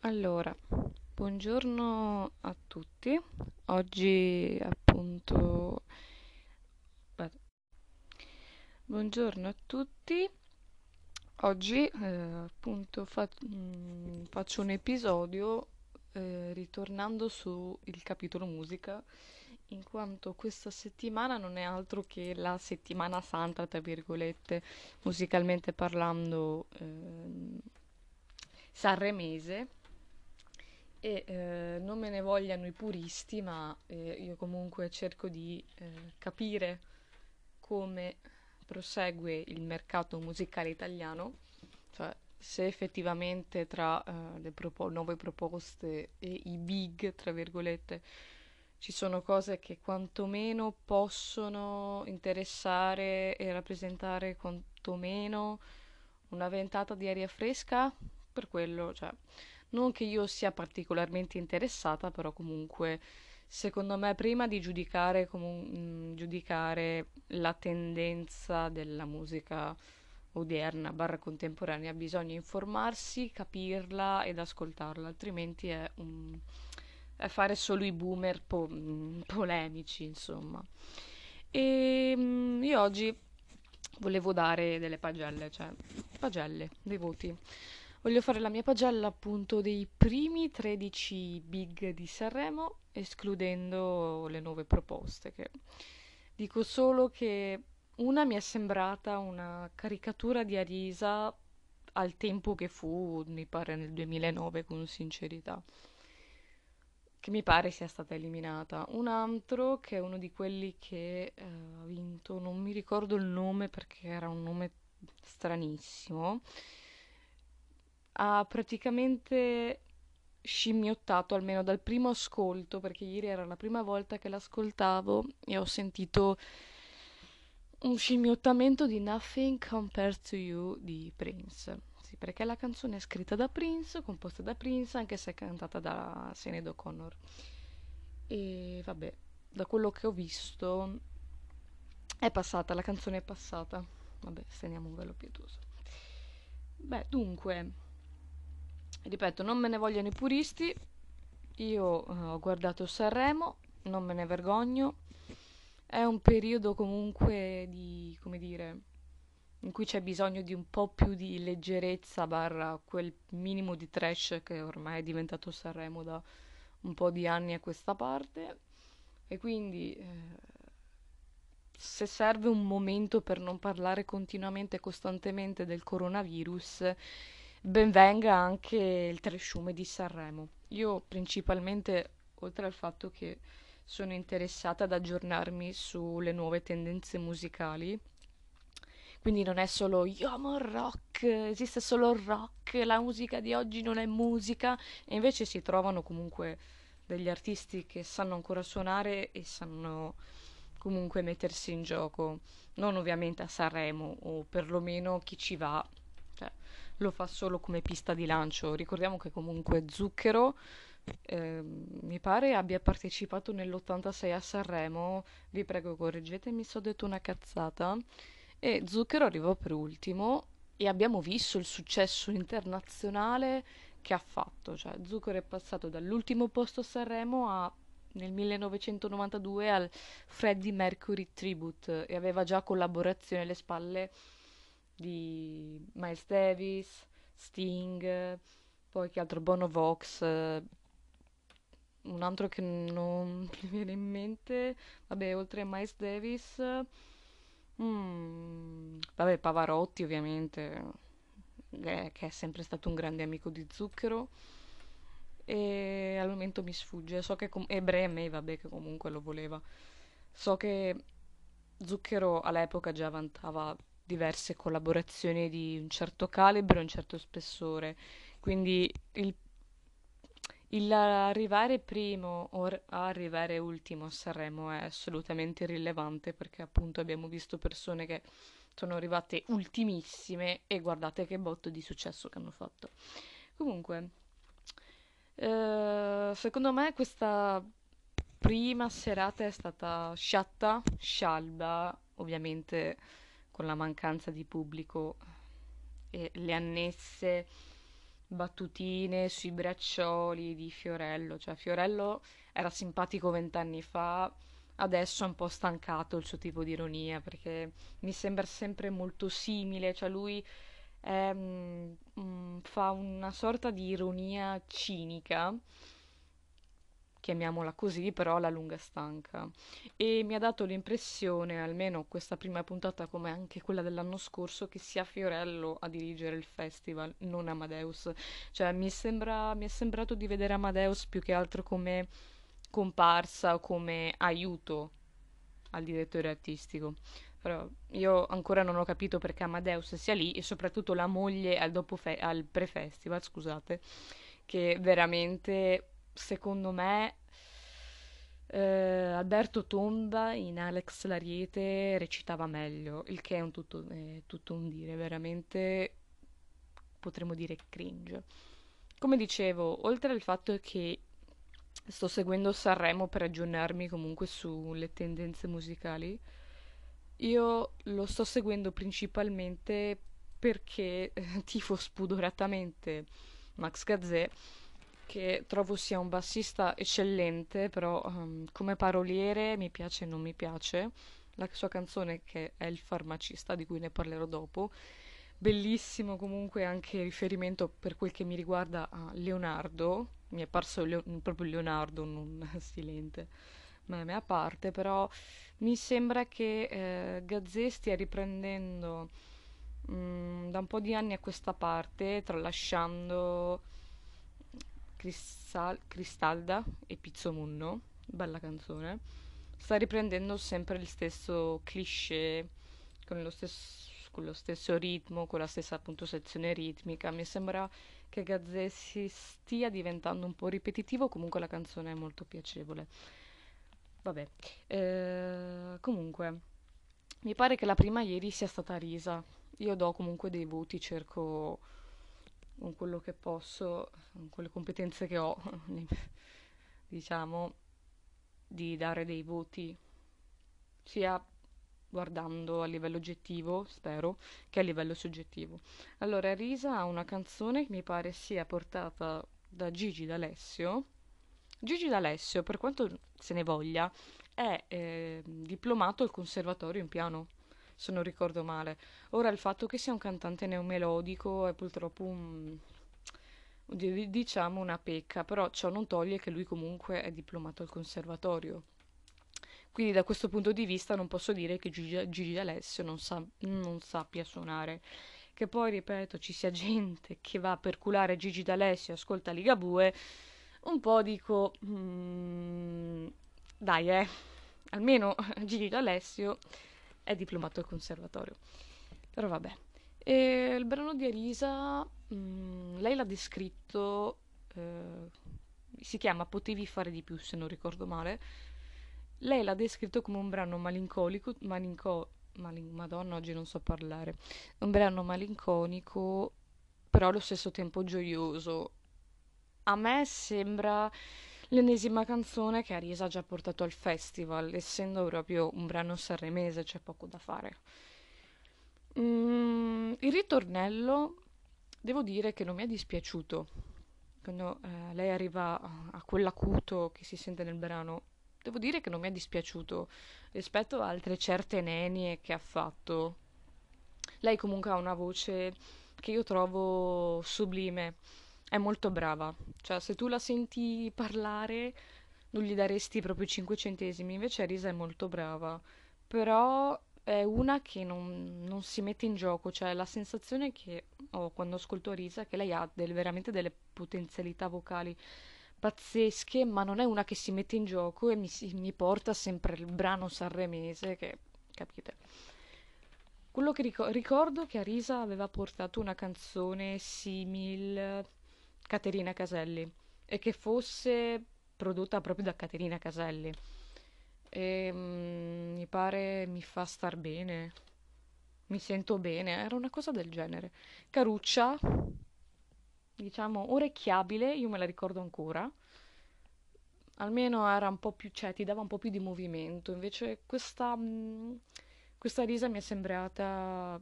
Allora, buongiorno a tutti. Oggi appunto... Buongiorno a tutti. Oggi eh, appunto fa- mm, faccio un episodio eh, ritornando sul capitolo musica, in quanto questa settimana non è altro che la settimana santa, tra virgolette, musicalmente parlando, ehm, sanremese. E eh, non me ne vogliano i puristi, ma eh, io comunque cerco di eh, capire come prosegue il mercato musicale italiano, cioè se effettivamente tra eh, le propo- nuove proposte e i big, tra virgolette, ci sono cose che quantomeno possono interessare e rappresentare quantomeno una ventata di aria fresca, per quello, cioè, non che io sia particolarmente interessata, però comunque, secondo me, prima di giudicare, comu- giudicare la tendenza della musica odierna, barra contemporanea, bisogna informarsi, capirla ed ascoltarla, altrimenti è, un- è fare solo i boomer po- polemici, insomma. E io oggi volevo dare delle pagelle, cioè pagelle, dei voti. Voglio fare la mia pagella appunto dei primi 13 big di Sanremo, escludendo le nuove proposte, che dico solo che una mi è sembrata una caricatura di Arisa al tempo che fu, mi pare nel 2009 con sincerità, che mi pare sia stata eliminata. Un altro che è uno di quelli che eh, ha vinto, non mi ricordo il nome perché era un nome stranissimo ha praticamente scimmiottato, almeno dal primo ascolto, perché ieri era la prima volta che l'ascoltavo e ho sentito un scimmiottamento di Nothing Compared to You di Prince. Sì, perché la canzone è scritta da Prince, composta da Prince, anche se è cantata da Sinead O'Connor. E vabbè, da quello che ho visto è passata, la canzone è passata. Vabbè, steniamo un velo pietoso. Beh, dunque, ripeto, non me ne vogliono i puristi. Io eh, ho guardato Sanremo, non me ne vergogno. È un periodo comunque di, come dire, in cui c'è bisogno di un po' più di leggerezza barra quel minimo di trash che ormai è diventato Sanremo da un po' di anni a questa parte. E quindi eh, se serve un momento per non parlare continuamente e costantemente del coronavirus, ben venga anche il tresciume di Sanremo. Io principalmente, oltre al fatto che sono interessata ad aggiornarmi sulle nuove tendenze musicali, quindi non è solo io amo il rock, esiste solo il rock, la musica di oggi non è musica, e invece si trovano comunque degli artisti che sanno ancora suonare e sanno comunque mettersi in gioco, non ovviamente a Sanremo o perlomeno chi ci va, cioè, lo fa solo come pista di lancio. Ricordiamo che comunque Zucchero eh, mi pare abbia partecipato nell'86 a Sanremo, vi prego correggetemi se ho detto una cazzata, e Zucchero arrivò per ultimo e abbiamo visto il successo internazionale che ha fatto, cioè Zucchero è passato dall'ultimo posto a Sanremo a nel 1992 al Freddie Mercury Tribute e aveva già collaborazioni alle spalle di Miles Davis, Sting, poi che altro Bono Vox, eh, un altro che non mi viene in mente, vabbè, oltre a Miles Davis, mm, vabbè, Pavarotti ovviamente, eh, che è sempre stato un grande amico di Zucchero e al momento mi sfugge. So che com- e Breme, vabbè, che comunque lo voleva. So che Zucchero all'epoca già vantava diverse collaborazioni di un certo calibro un certo spessore. Quindi il, il arrivare primo o arrivare ultimo a Sanremo è assolutamente irrilevante perché appunto abbiamo visto persone che sono arrivate ultimissime e guardate che botto di successo che hanno fatto. Comunque, eh, secondo me questa prima serata è stata sciatta, scialba, ovviamente con la mancanza di pubblico e le annesse battutine sui braccioli di Fiorello. Cioè, Fiorello era simpatico vent'anni fa, adesso è un po' stancato il suo tipo di ironia perché mi sembra sempre molto simile. Cioè, lui è, mm, fa una sorta di ironia cinica chiamiamola così, però alla lunga stanca. E mi ha dato l'impressione, almeno questa prima puntata come anche quella dell'anno scorso, che sia Fiorello a dirigere il festival, non Amadeus. Cioè mi, sembra, mi è sembrato di vedere Amadeus più che altro come comparsa come aiuto al direttore artistico. Però io ancora non ho capito perché Amadeus sia lì e soprattutto la moglie al, fe- al pre-festival, scusate, che veramente secondo me eh, Alberto Tomba in Alex Lariete recitava meglio, il che è un tutto, è tutto un dire, veramente potremmo dire cringe. Come dicevo, oltre al fatto che sto seguendo Sanremo per aggiornarmi comunque sulle tendenze musicali, io lo sto seguendo principalmente perché eh, tifo spudoratamente Max Gazzè che trovo sia un bassista eccellente, però um, come paroliere mi piace e non mi piace. La sua canzone che è Il farmacista, di cui ne parlerò dopo. Bellissimo comunque anche riferimento per quel che mi riguarda a Leonardo, mi è parso Leo- proprio Leonardo, non Silente, ma a parte, però mi sembra che eh, Gazzè stia riprendendo mh, mm, da un po' di anni a questa parte, tralasciando Cristal- Cristalda e Pizzomunno, bella canzone, sta riprendendo sempre il stesso cliché, con lo stesso, con lo stesso ritmo, con la stessa appunto sezione ritmica. Mi sembra che Gazzè si stia diventando un po' ripetitivo, comunque la canzone è molto piacevole. Vabbè, eh, comunque, mi pare che la prima ieri sia stata risa. Io do comunque dei voti, cerco con quello che posso, con quelle competenze che ho, diciamo, di dare dei voti sia guardando a livello oggettivo, spero, che a livello soggettivo. Allora, Risa ha una canzone che mi pare sia portata da Gigi D'Alessio. Gigi D'Alessio, per quanto se ne voglia, è eh, diplomato al conservatorio in piano se non ricordo male. Ora il fatto che sia un cantante neomelodico è purtroppo un diciamo una pecca, però ciò non toglie che lui comunque è diplomato al conservatorio. Quindi da questo punto di vista non posso dire che Gigi, Gigi Alessio non, sa, non, sappia suonare. Che poi, ripeto, ci sia gente che va per culare Gigi D'Alessio e ascolta Ligabue, un po' dico... Mm, dai, eh, almeno Gigi D'Alessio è diplomato al conservatorio. Però vabbè. E il brano di Arisa, mh, mm, lei l'ha descritto, eh, si chiama Potevi fare di più se non ricordo male. Lei l'ha descritto come un brano malinconico, malinco, malin, madonna oggi non so parlare, un brano malinconico però allo stesso tempo gioioso. A me sembra l'ennesima canzone che Arisa ha già portato al festival, essendo proprio un brano sanremese, c'è poco da fare. Mm, il ritornello, devo dire che non mi è dispiaciuto. Quando eh, lei arriva a, a quell'acuto che si sente nel brano, devo dire che non mi è dispiaciuto rispetto a altre certe nenie che ha fatto. Lei comunque ha una voce che io trovo sublime è molto brava. Cioè, se tu la senti parlare, non gli daresti proprio 5 centesimi. Invece Risa è molto brava. Però è una che non, non, si mette in gioco. Cioè, la sensazione che ho quando ascolto Risa è che lei ha del, veramente delle potenzialità vocali pazzesche, ma non è una che si mette in gioco e mi, mi porta sempre il brano sanremese che, capite? Quello che ricordo, ricordo che Arisa aveva portato una canzone simile Caterina Caselli e che fosse prodotta proprio da Caterina Caselli. E mm, mi pare mi fa star bene, mi sento bene, era una cosa del genere. Caruccia, diciamo orecchiabile, io me la ricordo ancora. Almeno era un po' più, cioè ti dava un po' più di movimento, invece questa, mm, questa risa mi è sembrata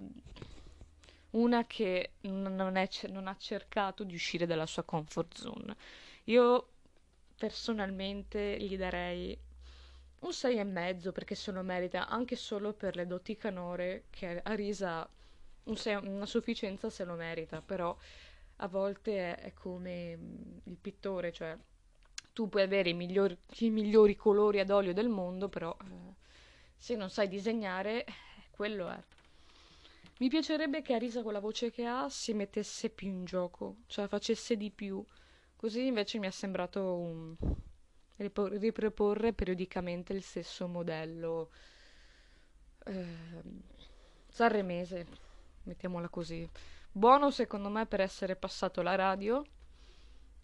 una che non, è, non ha cercato di uscire dalla sua comfort zone. Io personalmente gli darei un 6 e mezzo perché se lo merita anche solo per le doti canore che Arisa un sei, una sufficienza se lo merita però a volte è, è come il pittore cioè tu puoi avere i migliori, i migliori colori ad olio del mondo però eh, se non sai disegnare eh, quello è mi piacerebbe che Arisa con la voce che ha si mettesse più in gioco cioè facesse di più così invece mi è sembrato un riproporre periodicamente il stesso modello eh, sanremese, mettiamola così. Buono secondo me per essere passato alla radio,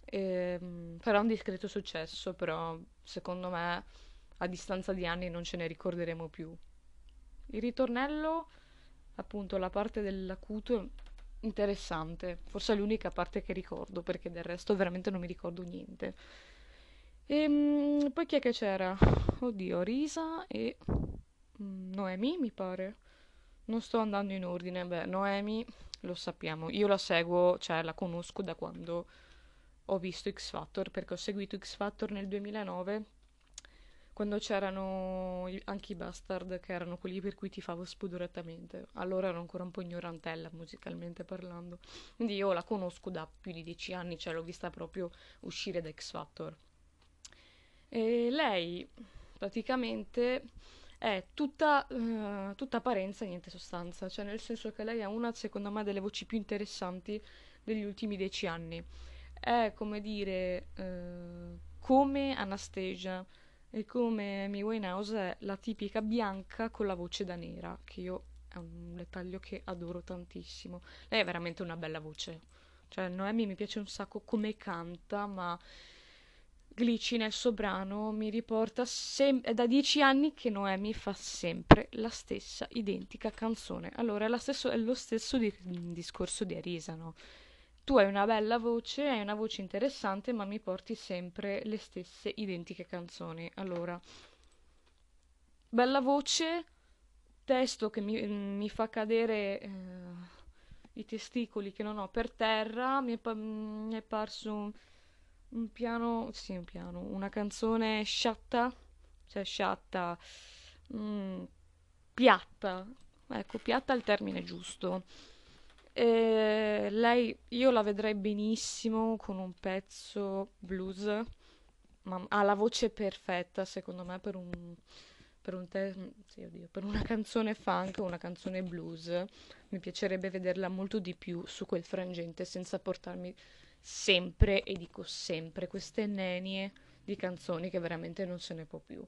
eh, farà un discreto successo, però secondo me a distanza di anni non ce ne ricorderemo più. Il ritornello, appunto, la parte dell'acuto interessante, forse è l'unica parte che ricordo, perché del resto veramente non mi ricordo niente. E ehm, poi chi è che c'era? Oddio, Risa e mm, Noemi, mi pare. Non sto andando in ordine. Beh, Noemi lo sappiamo. Io la seguo, cioè la conosco da quando ho visto X Factor, perché ho seguito X Factor nel 2009 quando c'erano anche i bastard che erano quelli per cui ti favo spudoratamente. Allora ero ancora un po' ignorantella musicalmente parlando. Quindi io la conosco da più di dieci anni, cioè l'ho vista proprio uscire da X Factor. E lei praticamente è tutta, uh, tutta apparenza e niente sostanza, cioè nel senso che lei ha una, secondo me, delle voci più interessanti degli ultimi dieci anni. È come dire, uh, come Anastasia e come Amy Winehouse è la tipica bianca con la voce da nera, che io è un dettaglio che adoro tantissimo. Lei è veramente una bella voce. Cioè, Noemi mi piace un sacco come canta, ma Glitchy nel suo brano mi riporta sem- è da dieci anni che Noemi fa sempre la stessa identica canzone. Allora è, stesso, è lo stesso di- discorso di Arisa, no? Tu hai una bella voce, hai una voce interessante, ma mi porti sempre le stesse identiche canzoni. Allora, bella voce, testo che mi, mi fa cadere eh, i testicoli che non ho per terra, mi è, pa- mi è parso un piano, sì, un piano, una canzone sciatta, cioè sciatta, mm, piatta, ecco, piatta è il termine giusto. E lei, io la vedrei benissimo con un pezzo blues, ma ha la voce perfetta secondo me per un, per, un te- sì, oddio, per una canzone funk una canzone blues. Mi piacerebbe vederla molto di più su quel frangente senza portarmi sempre, e dico sempre, queste nenie di canzoni che veramente non se ne può più.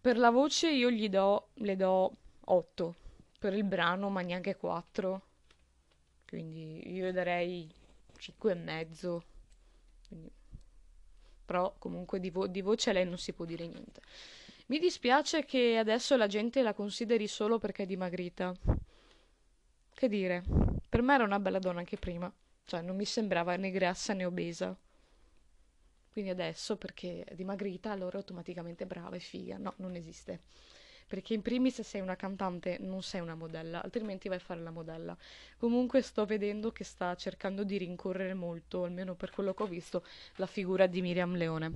Per la voce io gli do, le do 8, per il brano ma neanche 4, quindi io darei 5 e mezzo. Quindi... Però comunque di, vo- di voce a lei non si può dire niente. Mi dispiace che adesso la gente la consideri solo perché è dimagrita. Che dire, per me era una bella donna anche prima. Cioè, non mi sembrava né grassa né obesa. Quindi adesso, perché è dimagrita, allora automaticamente brava e figa. No, non esiste. Perché in primis sei una cantante, non sei una modella, altrimenti vai a fare la modella. Comunque sto vedendo che sta cercando di rincorrere molto, almeno per quello che ho visto, la figura di Miriam Leone.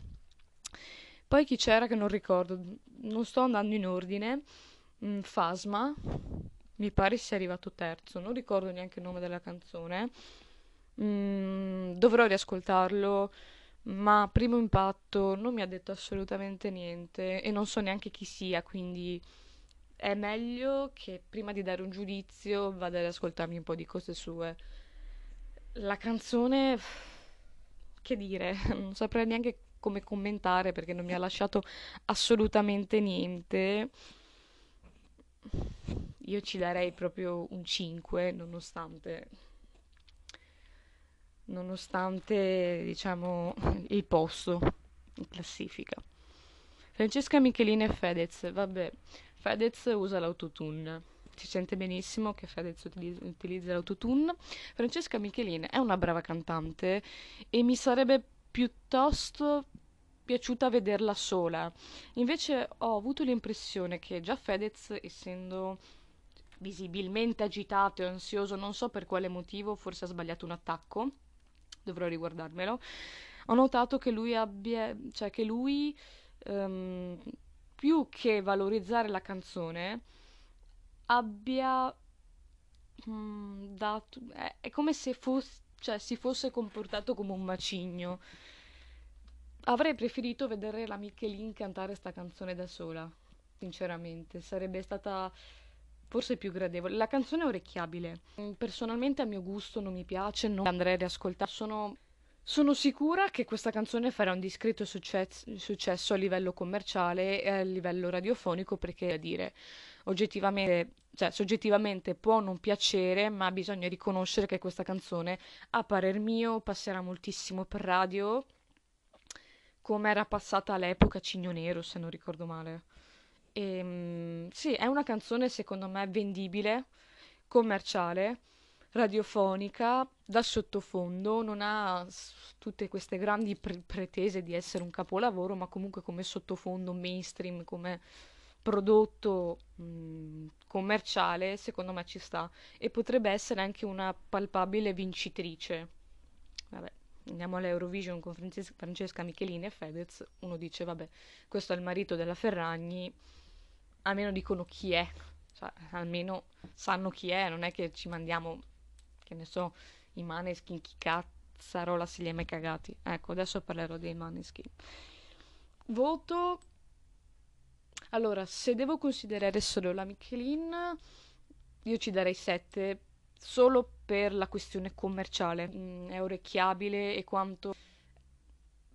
Poi chi c'era che non ricordo, non sto andando in ordine. Mm, Fasma, mi pare sia arrivato terzo, non ricordo neanche il nome della canzone. Mm, dovrò riascoltarlo, ma primo impatto non mi ha detto assolutamente niente e non so neanche chi sia, quindi è meglio che prima di dare un giudizio vada ad ascoltarmi un po' di cose sue. La canzone, che dire, non saprei neanche come commentare perché non mi ha lasciato assolutamente niente. Io ci darei proprio un 5, nonostante nonostante diciamo il posto in classifica. Francesca Michelini e Fedez, vabbè, Fedez usa l'autotune, si sente benissimo che Fedez utilizza, utilizza l'autotune. Francesca Michelini è una brava cantante e mi sarebbe piuttosto piaciuta vederla sola. Invece ho avuto l'impressione che già Fedez, essendo visibilmente agitato e ansioso, non so per quale motivo, forse ha sbagliato un attacco, dovrò riguardarmelo. Ho notato che lui abbia, cioè che lui um, più che valorizzare la canzone abbia mm, dato è, è, come se fosse, cioè, si fosse comportato come un macigno. Avrei preferito vedere la Michelin cantare sta canzone da sola, sinceramente, sarebbe stata forse più gradevole. La canzone è orecchiabile. Personalmente a mio gusto non mi piace, non andrei ad ascoltare. Sono, sono sicura che questa canzone farà un discreto successo, successo a livello commerciale e a livello radiofonico perché a dire oggettivamente, cioè soggettivamente può non piacere, ma bisogna riconoscere che questa canzone, a parer mio, passerà moltissimo per radio, come era passata all'epoca Cigno Nero, se non ricordo male. E, ehm, sì, è una canzone secondo me vendibile, commerciale, radiofonica, da sottofondo, non ha tutte queste grandi pre- pretese di essere un capolavoro, ma comunque come sottofondo mainstream, come prodotto mh, commerciale, secondo me ci sta. E potrebbe essere anche una palpabile vincitrice. Vabbè, andiamo all'Eurovision con Francesca Michelini e Fedez, uno dice vabbè, questo è il marito della Ferragni, almeno dicono chi è, cioè, almeno sanno chi è, non è che ci mandiamo, che ne so, i maneskin, chi cazzarola se li è mai cagati. Ecco, adesso parlerò dei maneskin. Voto... Allora, se devo considerare solo la Michelin, io ci darei 7 solo per la questione commerciale. Mm, è orecchiabile e quanto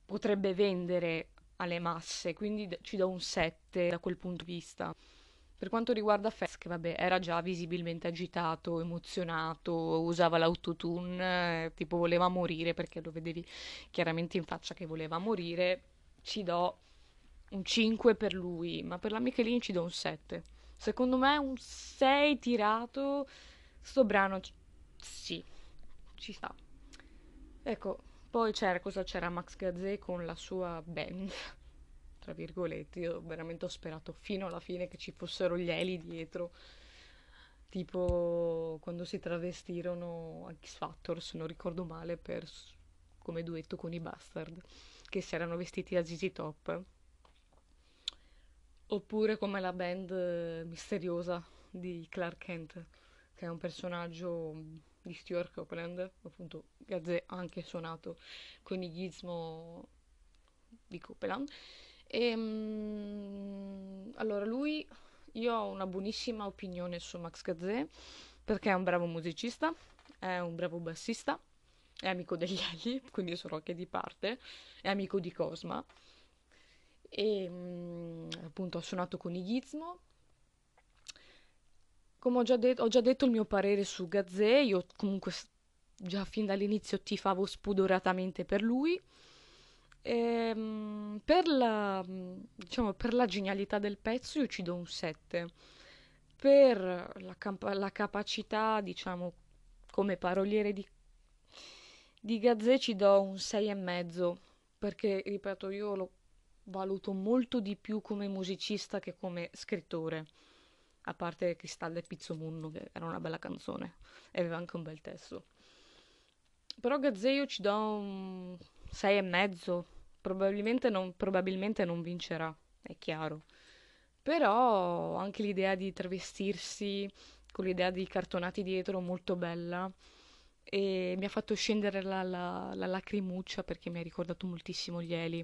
potrebbe vendere alle masse, quindi ci do un 7 da quel punto di vista. Per quanto riguarda che vabbè, era già visibilmente agitato, emozionato, usava l'autotune, eh, tipo voleva morire perché lo vedevi chiaramente in faccia che voleva morire, ci do un 5 per lui, ma per la Michelin ci do un 7. Secondo me un 6 tirato, sto brano sì, ci sta. Ecco, poi c'era cosa c'era Max Gazzè con la sua band, tra virgolette. Io veramente ho sperato fino alla fine che ci fossero gli eli dietro. Tipo quando si travestirono a X Factor, se non ricordo male, per, come duetto con i Bastard, che si erano vestiti da ZZ Top. Oppure come la band misteriosa di Clark Kent, che è un personaggio di Stuart Copeland, appunto Gazzè ha anche suonato con i Gizmo di Copeland. E, um, allora lui, io ho una buonissima opinione su Max Gazzè perché è un bravo musicista, è un bravo bassista, è amico degli Ali, quindi sono anche di parte, è amico di Cosma e um, appunto ha suonato con i Gizmo come ho già, de- ho già detto il mio parere su Gazzè, io comunque già fin dall'inizio tifavo spudoratamente per lui. Ehm, per, la, diciamo, per la genialità del pezzo io ci do un 7. Per la, camp- la capacità, diciamo, come paroliere di, di Gazzè ci do un 6,5 perché, ripeto, io lo valuto molto di più come musicista che come scrittore a parte Cristallo e Pizzomunno, che era una bella canzone e aveva anche un bel testo. Però Gazzeio ci do un 6,5, probabilmente non, probabilmente non vincerà, è chiaro. Però anche l'idea di travestirsi con l'idea di cartonati dietro molto bella e mi ha fatto scendere la, la, la lacrimuccia perché mi ha ricordato moltissimo gli Eli.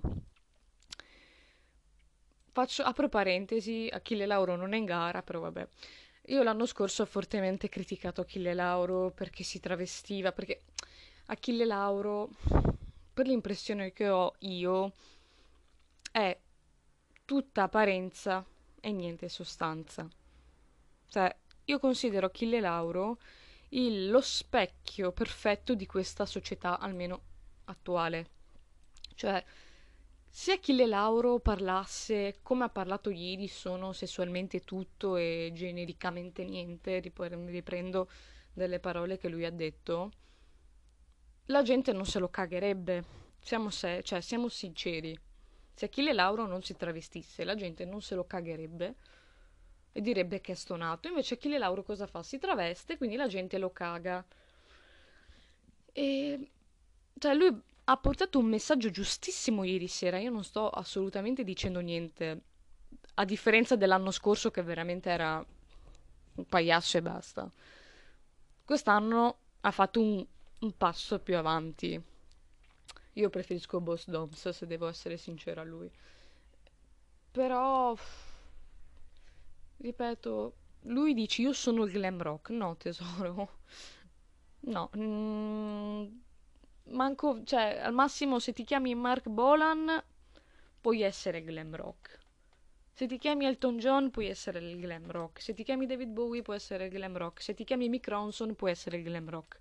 Faccio, apro parentesi, Achille Lauro non è in gara, però vabbè. Io l'anno scorso ho fortemente criticato Achille Lauro perché si travestiva, perché Achille Lauro, per l'impressione che ho io, è tutta apparenza e niente sostanza. Cioè, io considero Achille Lauro il, lo specchio perfetto di questa società, almeno attuale. Cioè, se Achille Lauro parlasse come ha parlato ieri, sono sessualmente tutto e genericamente niente, riprendo delle parole che lui ha detto, la gente non se lo cagherebbe. Siamo, se- cioè, siamo sinceri. Se Achille Lauro non si travestisse, la gente non se lo cagherebbe e direbbe che è stonato. Invece Achille Lauro cosa fa? Si traveste, quindi la gente lo caga. E cioè lui ha portato un messaggio giustissimo ieri sera. Io non sto assolutamente dicendo niente. A differenza dell'anno scorso, che veramente era un pagliaccio e basta. Quest'anno ha fatto un, un passo più avanti. Io preferisco Boss Doms, se devo essere sincera a lui. Però, ripeto, lui dice io sono il glam rock. No, tesoro. No. Mm, manco, cioè, al massimo se ti chiami Mark Bolan puoi essere glam rock. Se ti chiami Elton John puoi essere il glam rock. Se ti chiami David Bowie puoi essere il glam rock. Se ti chiami Mick Ronson puoi essere il glam rock.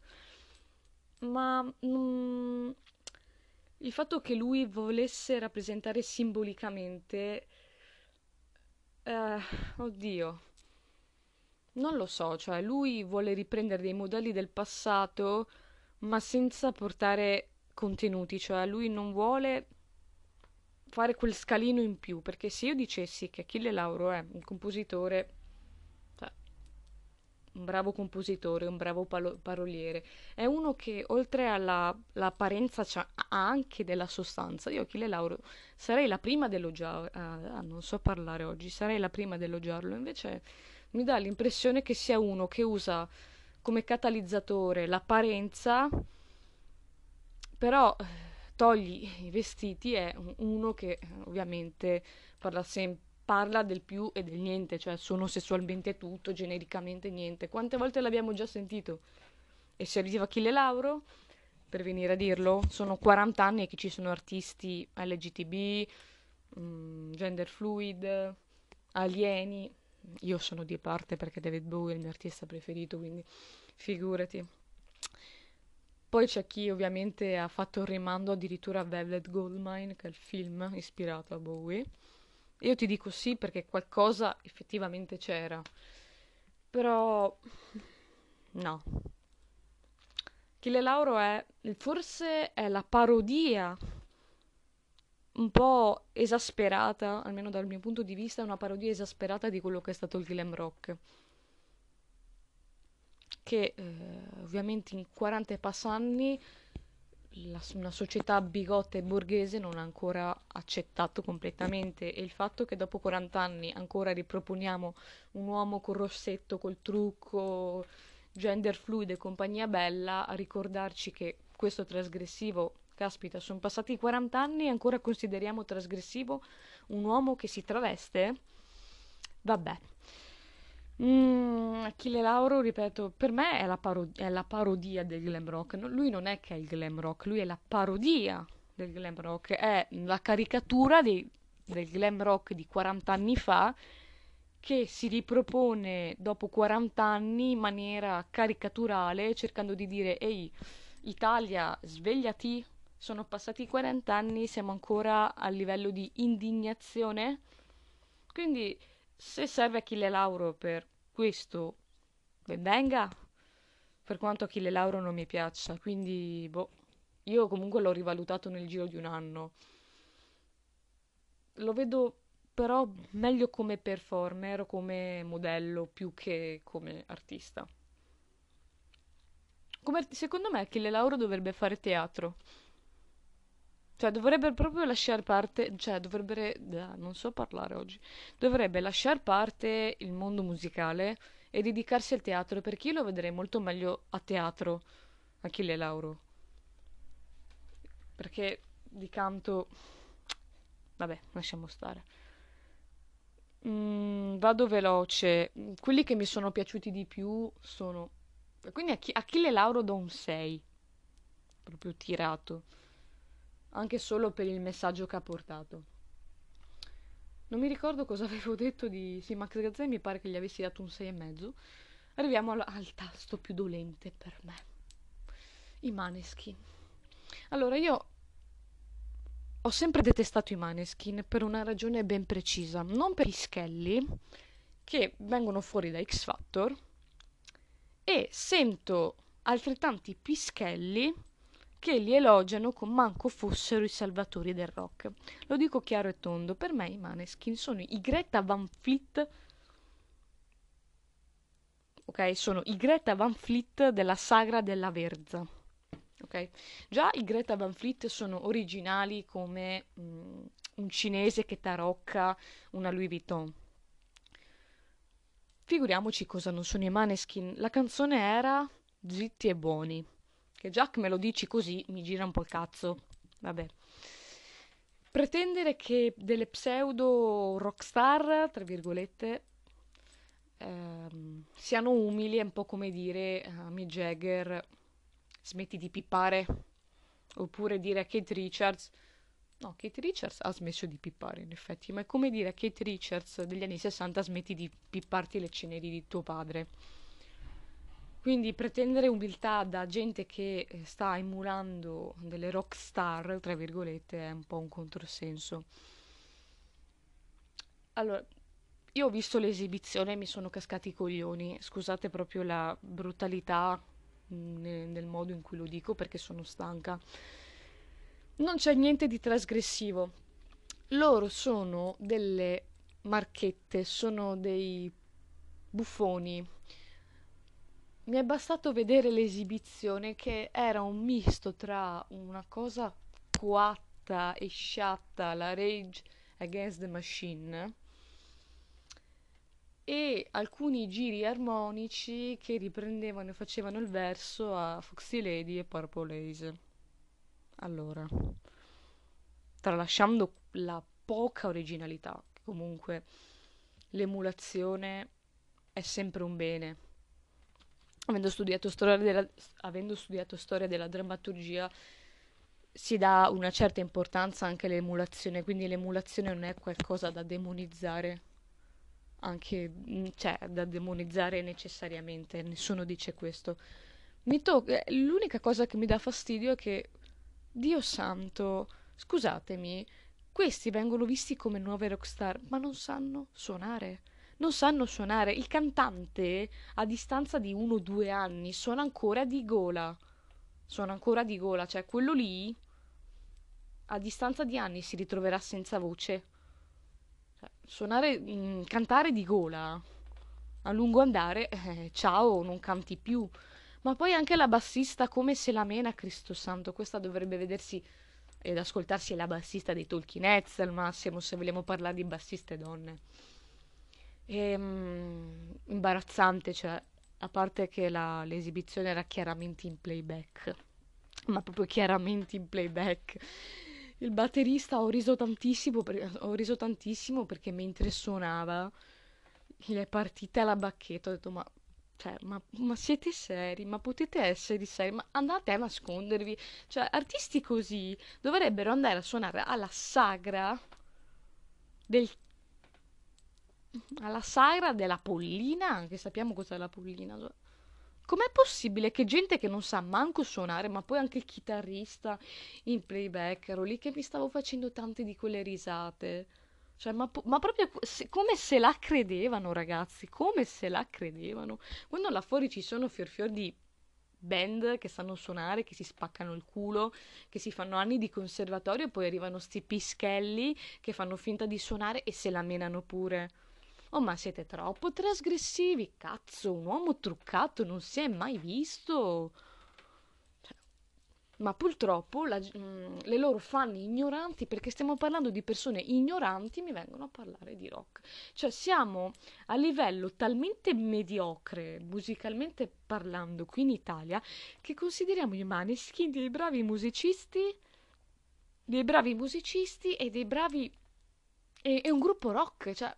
Ma mm, il fatto che lui volesse rappresentare simbolicamente... Eh, oddio. Non lo so, cioè lui vuole riprendere dei modelli del passato ma senza portare contenuti, cioè lui non vuole fare quel scalino in più, perché se io dicessi che Achille Lauro è un compositore, cioè, un bravo compositore, un bravo palo- paroliere, è uno che oltre all'apparenza ha anche della sostanza. Io Achille Lauro sarei la prima ad elogiarlo, ah, non so parlare oggi, sarei la prima ad elogiarlo, invece mi dà l'impressione che sia uno che usa come catalizzatore l'apparenza, però eh, togli i vestiti è uno che ovviamente parla sempre parla del più e del niente, cioè sono sessualmente tutto, genericamente niente. Quante volte l'abbiamo già sentito? E se arriva Achille Lauro, per venire a dirlo, sono 40 anni che ci sono artisti LGTB, mh, mm, gender fluid, alieni. Io sono di parte perché David Bowie è il mio artista preferito, quindi figurati. Poi c'è chi ovviamente ha fatto il rimando addirittura a Velvet Goldmine, che è il film ispirato a Bowie. Io ti dico sì perché qualcosa effettivamente c'era. Però no. Achille Lauro è forse è la parodia un po' esasperata, almeno dal mio punto di vista, una parodia esasperata di quello che è stato il glam rock. Che eh, ovviamente in 40 e passanni la, una società bigotta e borghese non ha ancora accettato completamente. E il fatto che dopo 40 anni ancora riproponiamo un uomo col rossetto, col trucco, gender fluid e compagnia bella, a ricordarci che questo trasgressivo, caspita, sono passati 40 anni e ancora consideriamo trasgressivo un uomo che si traveste? Vabbè. Mm, Achille Lauro, ripeto, per me è la, paro- è la parodia del glam rock. No, lui non è che è il glam rock, lui è la parodia del glam rock, è la caricatura di, del glam rock di 40 anni fa che si ripropone dopo 40 anni in maniera caricaturale, cercando di dire: Ehi, Italia, svegliati, sono passati 40 anni, siamo ancora a livello di indignazione. Quindi se serve Achille Lauro per questo, ben venga. Per quanto Achille Lauro non mi piaccia, quindi boh, io comunque l'ho rivalutato nel giro di un anno. Lo vedo però meglio come performer, come modello, più che come artista. Come, secondo me Achille Lauro dovrebbe fare teatro. Cioè, dovrebbe proprio lasciare parte, cioè, dovrebbe, non so parlare oggi, dovrebbe lasciare parte il mondo musicale e dedicarsi al teatro, perché io lo vedrei molto meglio a teatro, Achille Lauro. Perché di canto, vabbè, lasciamo stare. Mm, vado veloce. Quelli che mi sono piaciuti di più sono... Quindi Achille Lauro do un 6. Proprio tirato anche solo per il messaggio che ha portato. Non mi ricordo cosa avevo detto di... Sì, Max Gazzè mi pare che gli avessi dato un 6,5. Arriviamo al, al tasto più dolente per me. I maneskin. Allora, io ho sempre detestato i maneskin per una ragione ben precisa. Non per i schelli che vengono fuori da X Factor e sento altrettanti pischelli che li elogiano con manco fossero i salvatori del rock. Lo dico chiaro e tondo, per me i Maneskin sono i Greta Van Fleet ok? Sono i Greta Van Fleet della sagra della Verza. Ok? Già i Greta Van Fleet sono originali come mm, un cinese che tarocca una Louis Vuitton. Figuriamoci cosa non sono i Maneskin. La canzone era Zitti e buoni. Che già me lo dici così mi gira un po' il cazzo. Vabbè. Pretendere che delle pseudo rockstar, tra virgolette, ehm, siano umili è un po' come dire a Mick Jagger smetti di pippare oppure dire a Kate Richards no, Kate Richards ha smesso di pippare in effetti ma è come dire a Kate Richards degli anni 60 smetti di pipparti le ceneri di tuo padre quindi pretendere umiltà da gente che eh, sta emulando delle rock star, tra virgolette, è un po' un controsenso. Allora, io ho visto l'esibizione e mi sono cascati i coglioni. Scusate proprio la brutalità mm, nel modo in cui lo dico perché sono stanca. Non c'è niente di trasgressivo. Loro sono delle marchette, sono dei buffoni mi è bastato vedere l'esibizione che era un misto tra una cosa coatta e sciatta, la Rage Against the Machine, e alcuni giri armonici che riprendevano e facevano il verso a Foxy Lady e Purple Haze. Allora, tralasciando la poca originalità, comunque l'emulazione è sempre un bene avendo studiato storia della, avendo studiato storia della drammaturgia, si dà una certa importanza anche all'emulazione, quindi l'emulazione non è qualcosa da demonizzare, anche, mm, cioè, da demonizzare necessariamente, nessuno dice questo. To- eh, l'unica cosa che mi dà fastidio è che, Dio santo, scusatemi, questi vengono visti come nuove rockstar, ma non sanno suonare non sanno suonare. Il cantante, a distanza di uno o due anni, suona ancora di gola. Suona ancora di gola, cioè quello lì, a distanza di anni, si ritroverà senza voce. Cioè, suonare, mh, mm, cantare di gola, a lungo andare, eh, ciao, non canti più. Ma poi anche la bassista, come se la mena, Cristo Santo, questa dovrebbe vedersi ed ascoltarsi la bassista dei Talking Heads al massimo, se vogliamo parlare di bassiste donne. E, um, imbarazzante, cioè, a parte che la, l'esibizione era chiaramente in playback, ma proprio chiaramente in playback. Il batterista ho riso tantissimo, per, ho riso tantissimo perché mentre suonava gli è partita la bacchetta, ho detto ma cioè, ma, ma, siete seri? Ma potete essere seri? Ma andate a nascondervi. Cioè, artisti così dovrebbero andare a suonare alla sagra del alla sagra della pollina, che sappiamo cos'è la pollina. Com'è possibile che gente che non sa manco suonare, ma poi anche il chitarrista in playback, ero lì che mi stavo facendo tante di quelle risate. Cioè, ma, ma proprio se, come se la credevano, ragazzi, come se la credevano. Quando là fuori ci sono fior fior di band che sanno suonare, che si spaccano il culo, che si fanno anni di conservatorio, poi arrivano sti pischelli che fanno finta di suonare e se la menano pure. Oh, ma siete troppo trasgressivi, cazzo, un uomo truccato non si è mai visto. Cioè, ma purtroppo la, mh, mm, le loro fan ignoranti, perché stiamo parlando di persone ignoranti, mi vengono a parlare di rock. Cioè siamo a livello talmente mediocre, musicalmente parlando, qui in Italia, che consideriamo i Maneskin dei bravi musicisti, dei bravi musicisti e dei bravi... e, e un gruppo rock, cioè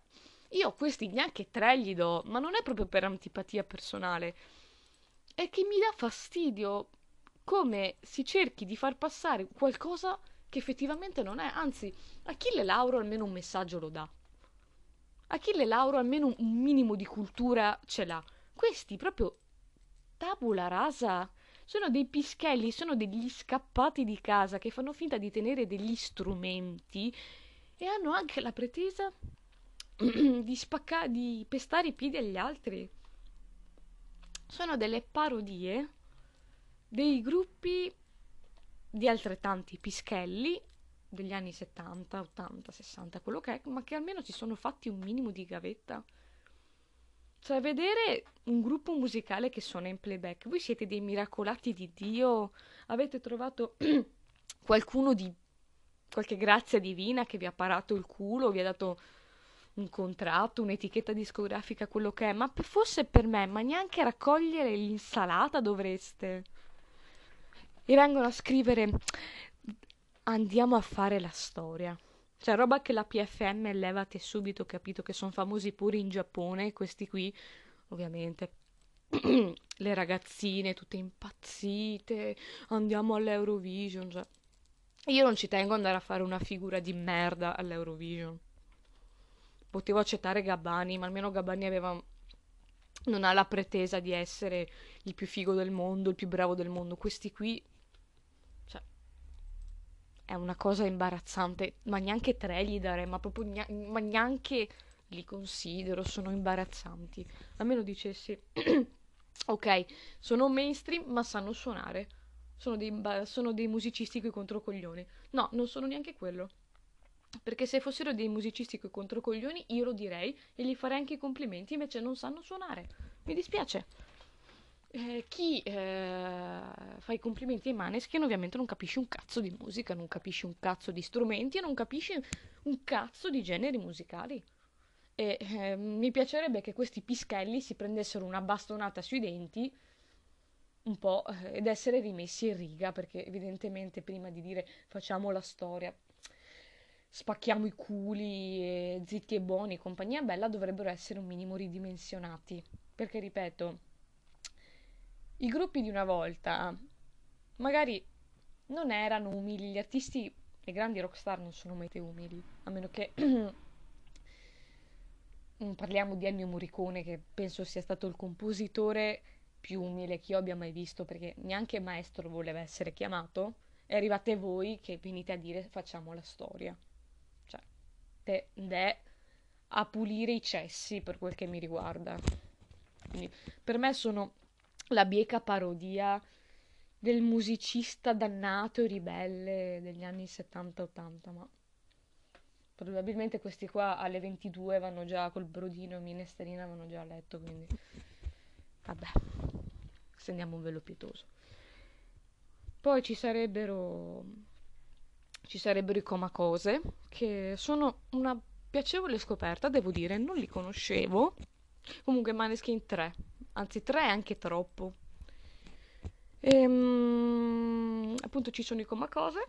io questi neanche tre gli do, ma non è proprio per antipatia personale. È che mi dà fastidio come si cerchi di far passare qualcosa che effettivamente non è. Anzi, Achille Lauro almeno un messaggio lo dà. Achille Lauro almeno un minimo di cultura ce l'ha. Questi proprio tabula rasa. Sono dei pischelli, sono degli scappati di casa che fanno finta di tenere degli strumenti e hanno anche la pretesa di spaccare, di pestare i piedi agli altri. Sono delle parodie dei gruppi di altrettanti pischelli degli anni 70, 80, 60, quello che è, ma che almeno si sono fatti un minimo di gavetta. cioè vedere un gruppo musicale che suona in playback, voi siete dei miracolati di Dio, avete trovato qualcuno di qualche grazia divina che vi ha parato il culo, vi ha dato un contratto, un'etichetta discografica, quello che è, ma fosse per me, ma neanche raccogliere l'insalata dovreste. E vengono a scrivere andiamo a fare la storia. Cioè, roba che la PFM levate subito, capito che sono famosi pure in Giappone, questi qui, ovviamente. Le ragazzine tutte impazzite, andiamo all'Eurovision, cioè. Io non ci tengo ad andare a fare una figura di merda all'Eurovision. Potevo accettare Gabbani, ma almeno Gabbani aveva non ha la pretesa di essere il più figo del mondo, il più bravo del mondo. Questi qui è una cosa imbarazzante, ma neanche tre gli darei, ma proprio neanche, ma neanche li considero, sono imbarazzanti. A meno dicessi, ok, sono mainstream, ma sanno suonare. Sono dei, sono dei musicisti coi controcoglioni. No, non sono neanche quello. Perché se fossero dei musicisti coi controcoglioni, io lo direi e gli farei anche i complimenti, invece non sanno suonare. Mi dispiace eh, chi eh, fa i complimenti ai Maneskin ovviamente non capisce un cazzo di musica, non capisce un cazzo di strumenti e non capisce un cazzo di generi musicali. E eh, mi piacerebbe che questi pischelli si prendessero una bastonata sui denti un po' eh, ed essere rimessi in riga, perché evidentemente prima di dire facciamo la storia, spacchiamo i culi, e zitti e buoni, compagnia bella, dovrebbero essere un minimo ridimensionati. Perché ripeto, i gruppi di una volta magari non erano umili, gli artisti e grandi rockstar non sono mai umili, a meno che parliamo di Ennio Morricone che penso sia stato il compositore più umile che io abbia mai visto perché neanche maestro voleva essere chiamato. E arrivate voi che venite a dire facciamo la storia ed è a pulire i cessi per quel che mi riguarda quindi per me sono la bieca parodia del musicista dannato e ribelle degli anni 70-80, ma probabilmente questi qua alle 22 vanno già col brodino e minestrina vanno già a letto, quindi vabbè, stendiamo un velo pietoso. Poi ci sarebbero ci sarebbero i Comacose, che sono una piacevole scoperta, devo dire, non li conoscevo. Comunque Maneskin 3, anzi tre è anche troppo. E, um, appunto ci sono i Comacose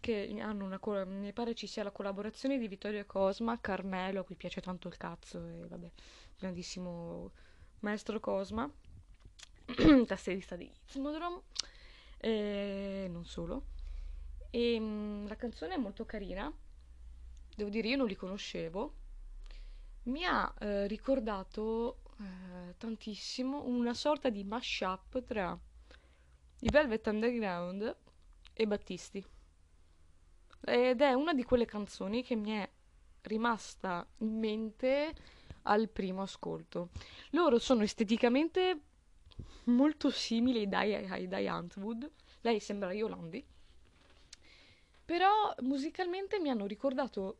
che hanno una co- mi pare ci sia la collaborazione di Vittorio Cosma, Carmelo, a cui piace tanto il cazzo e vabbè, grandissimo maestro Cosma, tastierista di Ismodrom e non solo. E um, la canzone è molto carina, devo dire io non li conoscevo, mi ha eh, ricordato eh, tantissimo una sorta di mashup tra i Velvet Underground e Battisti. Ed è una di quelle canzoni che mi è rimasta in mente al primo ascolto. Loro sono esteticamente molto simili ai, ai Die Antwood. Lei sembra Yolandi. Però musicalmente mi hanno ricordato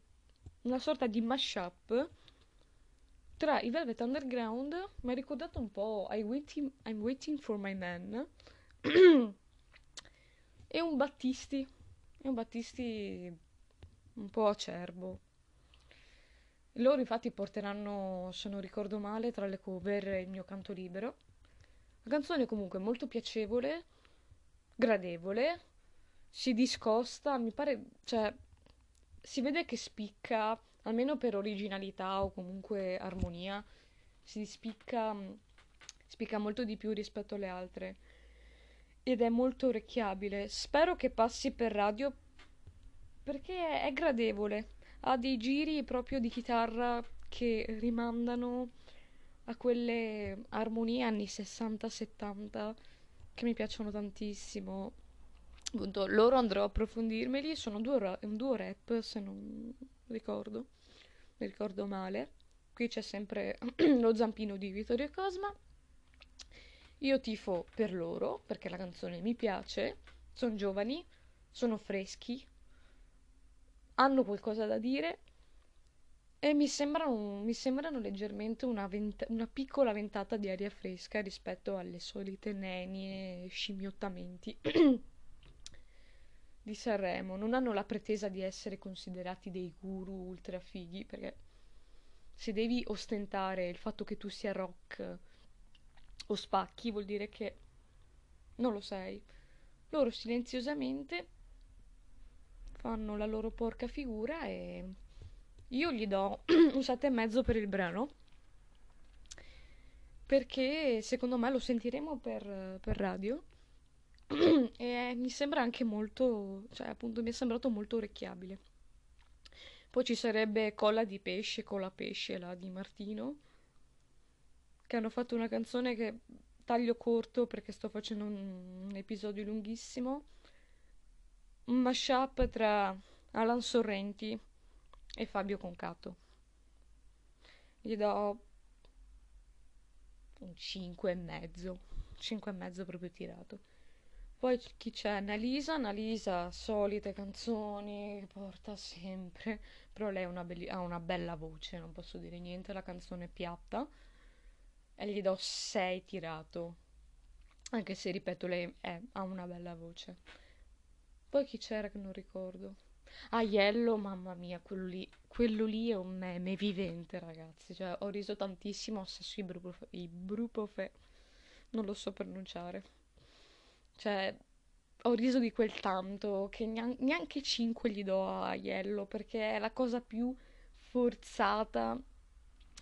una sorta di mashup tra i Velvet Underground mi ha ricordato un po' I waiting, I'm Waiting for My Man e un Battisti e un Battisti un po' acerbo. Loro infatti porteranno se non ricordo male tra le cover il mio canto libero. La canzone è comunque molto piacevole gradevole si discosta mi pare cioè si vede che spicca almeno per originalità o comunque armonia, si spicca, spicca molto di più rispetto alle altre. Ed è molto orecchiabile. Spero che passi per radio perché è gradevole. Ha dei giri proprio di chitarra che rimandano a quelle armonie anni 60-70 che mi piacciono tantissimo. Appunto, loro andrò a approfondirmeli. Sono due, un duo rap, se non ricordo mi ricordo male. Qui c'è sempre lo zampino di Vittorio Cosma. Io tifo per loro perché la canzone mi piace, sono giovani, sono freschi, hanno qualcosa da dire E mi sembrano, mi sembrano leggermente una, vent- una piccola ventata di aria fresca rispetto alle solite nenie e scimmiottamenti di Sanremo. Non hanno la pretesa di essere considerati dei guru ultra fighi, perché se devi ostentare il fatto che tu sia rock o spacchi, vuol dire che non lo sei. Loro silenziosamente fanno la loro porca figura e io gli do un 7,5 per il brano. Perché secondo me lo sentiremo per, per radio. e mi sembra anche molto. cioè, appunto, mi è sembrato molto orecchiabile. Poi ci sarebbe Colla di pesce, Cola pesce, la di Martino. Che hanno fatto una canzone che taglio corto perché sto facendo un, un episodio lunghissimo. Un mashup tra Alan Sorrenti e Fabio Concato. Gli do un 5 e mezzo, 5 e mezzo proprio tirato. Poi chi c'è? Annalisa, Annalisa, solite canzoni che porta sempre, però lei una belli- ha una bella voce, non posso dire niente, la canzone è piatta e gli do 6 tirato, anche se ripeto lei è, ha una bella voce. Poi chi c'era che non ricordo? Aiello, mamma mia, quello lì, quello lì è un meme vivente, ragazzi. Cioè, ho riso tantissimo assasso i brupofe. Non lo so pronunciare. Cioè, ho riso di quel tanto che neanche 5 gli do a Aiello perché è la cosa più forzata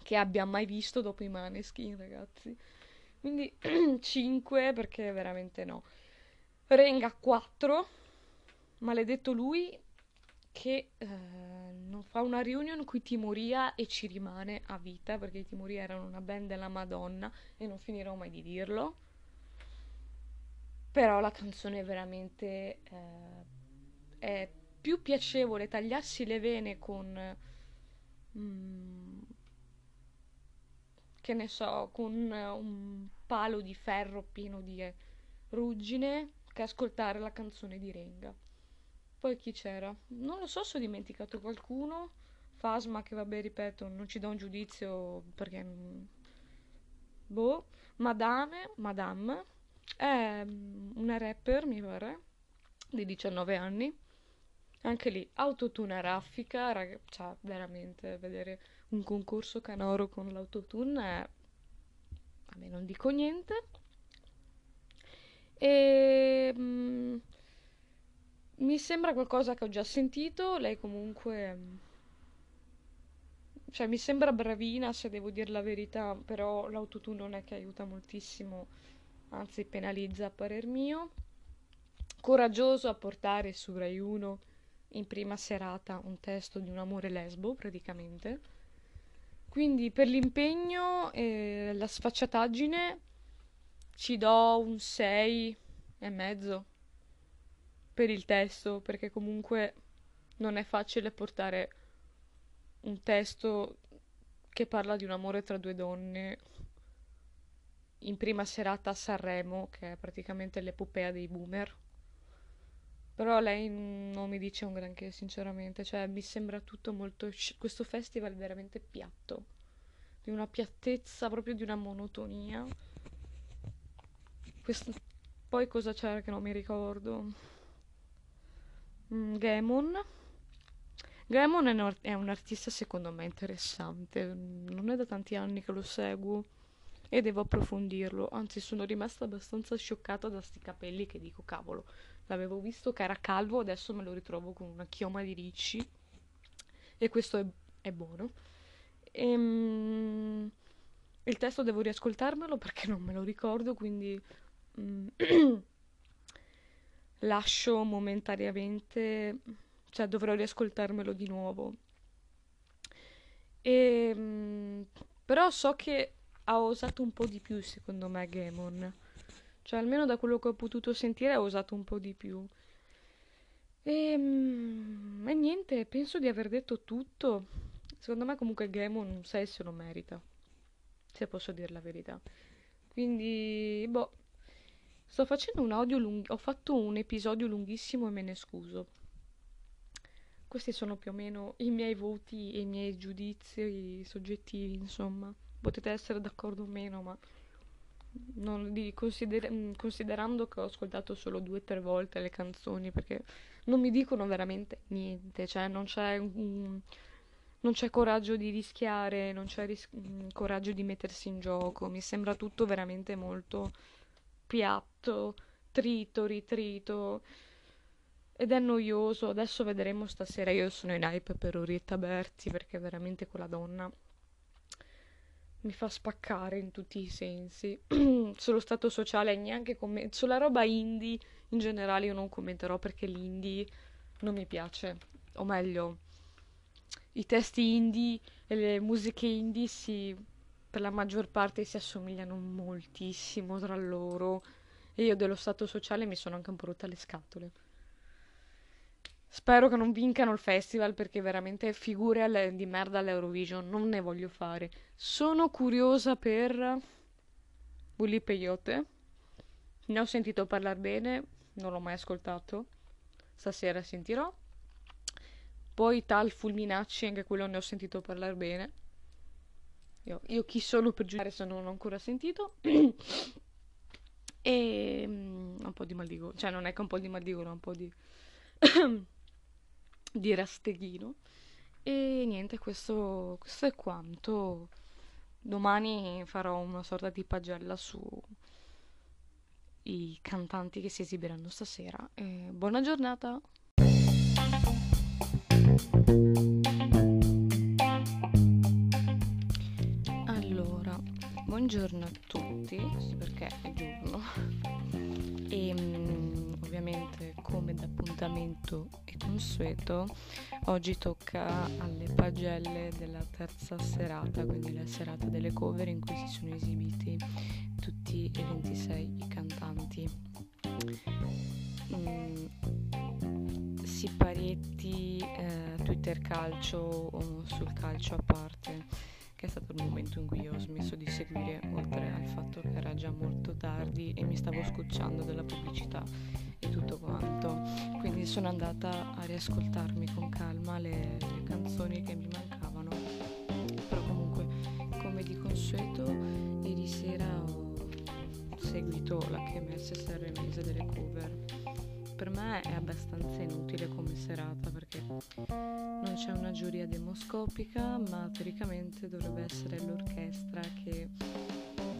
che abbia mai visto dopo i Maneskin, ragazzi. Quindi 5 perché veramente no. Renga 4. Maledetto lui che eh, non fa una reunion qui Timoria e ci rimane a vita perché i Timoria erano una band della Madonna e non finirò mai di dirlo. Però la canzone è veramente eh, è più piacevole tagliarsi le vene con mm, che ne so, con un palo di ferro pieno di ruggine che ascoltare la canzone di Renga. Poi chi c'era? Non lo so se ho dimenticato qualcuno. Fasma, che vabbè, ripeto, non ci do un giudizio perché. Mm, boh. Madame, Madame, è mm, una rapper, mi pare, di 19 anni. Anche lì, autotune raffica, rag- cioè, veramente, vedere un concorso canoro con l'autotune è... Me non dico niente. E... Mh, mm, mi sembra qualcosa che ho già sentito, lei comunque... Cioè, mi sembra bravina se devo dire la verità, però l'autotune non è che aiuta moltissimo, anzi penalizza a parer mio. Coraggioso a portare su Rai 1 in prima serata un testo di un amore lesbo, praticamente. Quindi per l'impegno e la sfacciataggine ci do un 6 e mezzo per il testo, perché comunque non è facile portare un testo che parla di un amore tra due donne in prima serata a Sanremo, che è praticamente l'epopea dei boomer. Però lei non mi dice un granché, sinceramente, cioè mi sembra tutto molto... questo festival è veramente piatto, di una piattezza, proprio di una monotonia. Questo... Poi cosa c'era che non mi ricordo? Mm, Gamon. Gamon è un, artista secondo me interessante, non è da tanti anni che lo seguo e devo approfondirlo, anzi sono rimasta abbastanza scioccata da sti capelli che dico cavolo, l'avevo visto che era calvo, adesso me lo ritrovo con una chioma di ricci e questo è, è buono. Ehm, il testo devo riascoltarmelo perché non me lo ricordo, quindi... Mm, lascio momentaneamente, cioè dovrò riascoltarmelo di nuovo. E, ehm, però so che ha osato un po' di più, secondo me, Gamon. Cioè, almeno da quello che ho potuto sentire, ha osato un po' di più. E, ehm, e niente, penso di aver detto tutto. Secondo me, comunque, Gamon un 6 se lo merita. Se posso dire la verità. Quindi, boh. Sto facendo un audio lungo, ho fatto un episodio lunghissimo e me ne scuso. questi sono più o meno i miei voti e i miei giudizi soggettivi, insomma. Potete essere d'accordo o meno, ma consider- mm, considerando che ho ascoltato solo due o tre volte le canzoni, perché non mi dicono veramente niente, cioè non c'è, um, non c'è coraggio di rischiare, non c'è ris- um, coraggio di mettersi in gioco, mi sembra tutto veramente molto piatto, trito, ritrito. Ed è noioso, adesso vedremo stasera, io sono in hype per Orietta Berti perché veramente quella donna mi fa spaccare in tutti i sensi. Sullo stato sociale neanche commento, sulla roba indie in generale io non commenterò perché l'indie non mi piace, o meglio, i testi indie e le musiche indie si, per la maggior parte si assomigliano moltissimo tra loro e io dello stato sociale mi sono anche un po' rotta le scatole. Spero che non vincano il festival perché veramente figure alle, di merda all'Eurovision non ne voglio fare. Sono curiosa per Willy Peyote. Ne ho sentito parlare bene, non l'ho mai ascoltato. Stasera sentirò. Poi tal Fulminacci, anche quello ne ho sentito parlare bene. Io, io chi sono per giudicare se non l'ho ancora sentito. e um, un po' di mal di gola. Cioè, non è che un po' di mal di gola, un po' di di Rasteghino. E niente, questo, questo è quanto. Domani farò una sorta di pagella su i cantanti che si esibiranno stasera. E buona giornata! Allora, buongiorno a tutti, perché è giorno. E mm, ovviamente come d'appuntamento e consueto oggi tocca alle pagelle della terza serata quindi la serata delle cover in cui si sono esibiti tutti e 26 i cantanti. Mm, Siparietti eh, Twitter calcio o sul calcio a parte il momento in cui ho smesso di seguire, oltre al fatto che era già molto tardi e mi stavo scocciando della pubblicità e tutto quanto. Quindi sono andata a riascoltarmi con calma le, le canzoni che mi mancavano. Però comunque, come di consueto, ieri sera ho seguito la KMS Sanremese delle cover. Per me è abbastanza inutile come serata perché non c'è una giuria demoscopica, ma teoricamente dovrebbe essere l'orchestra che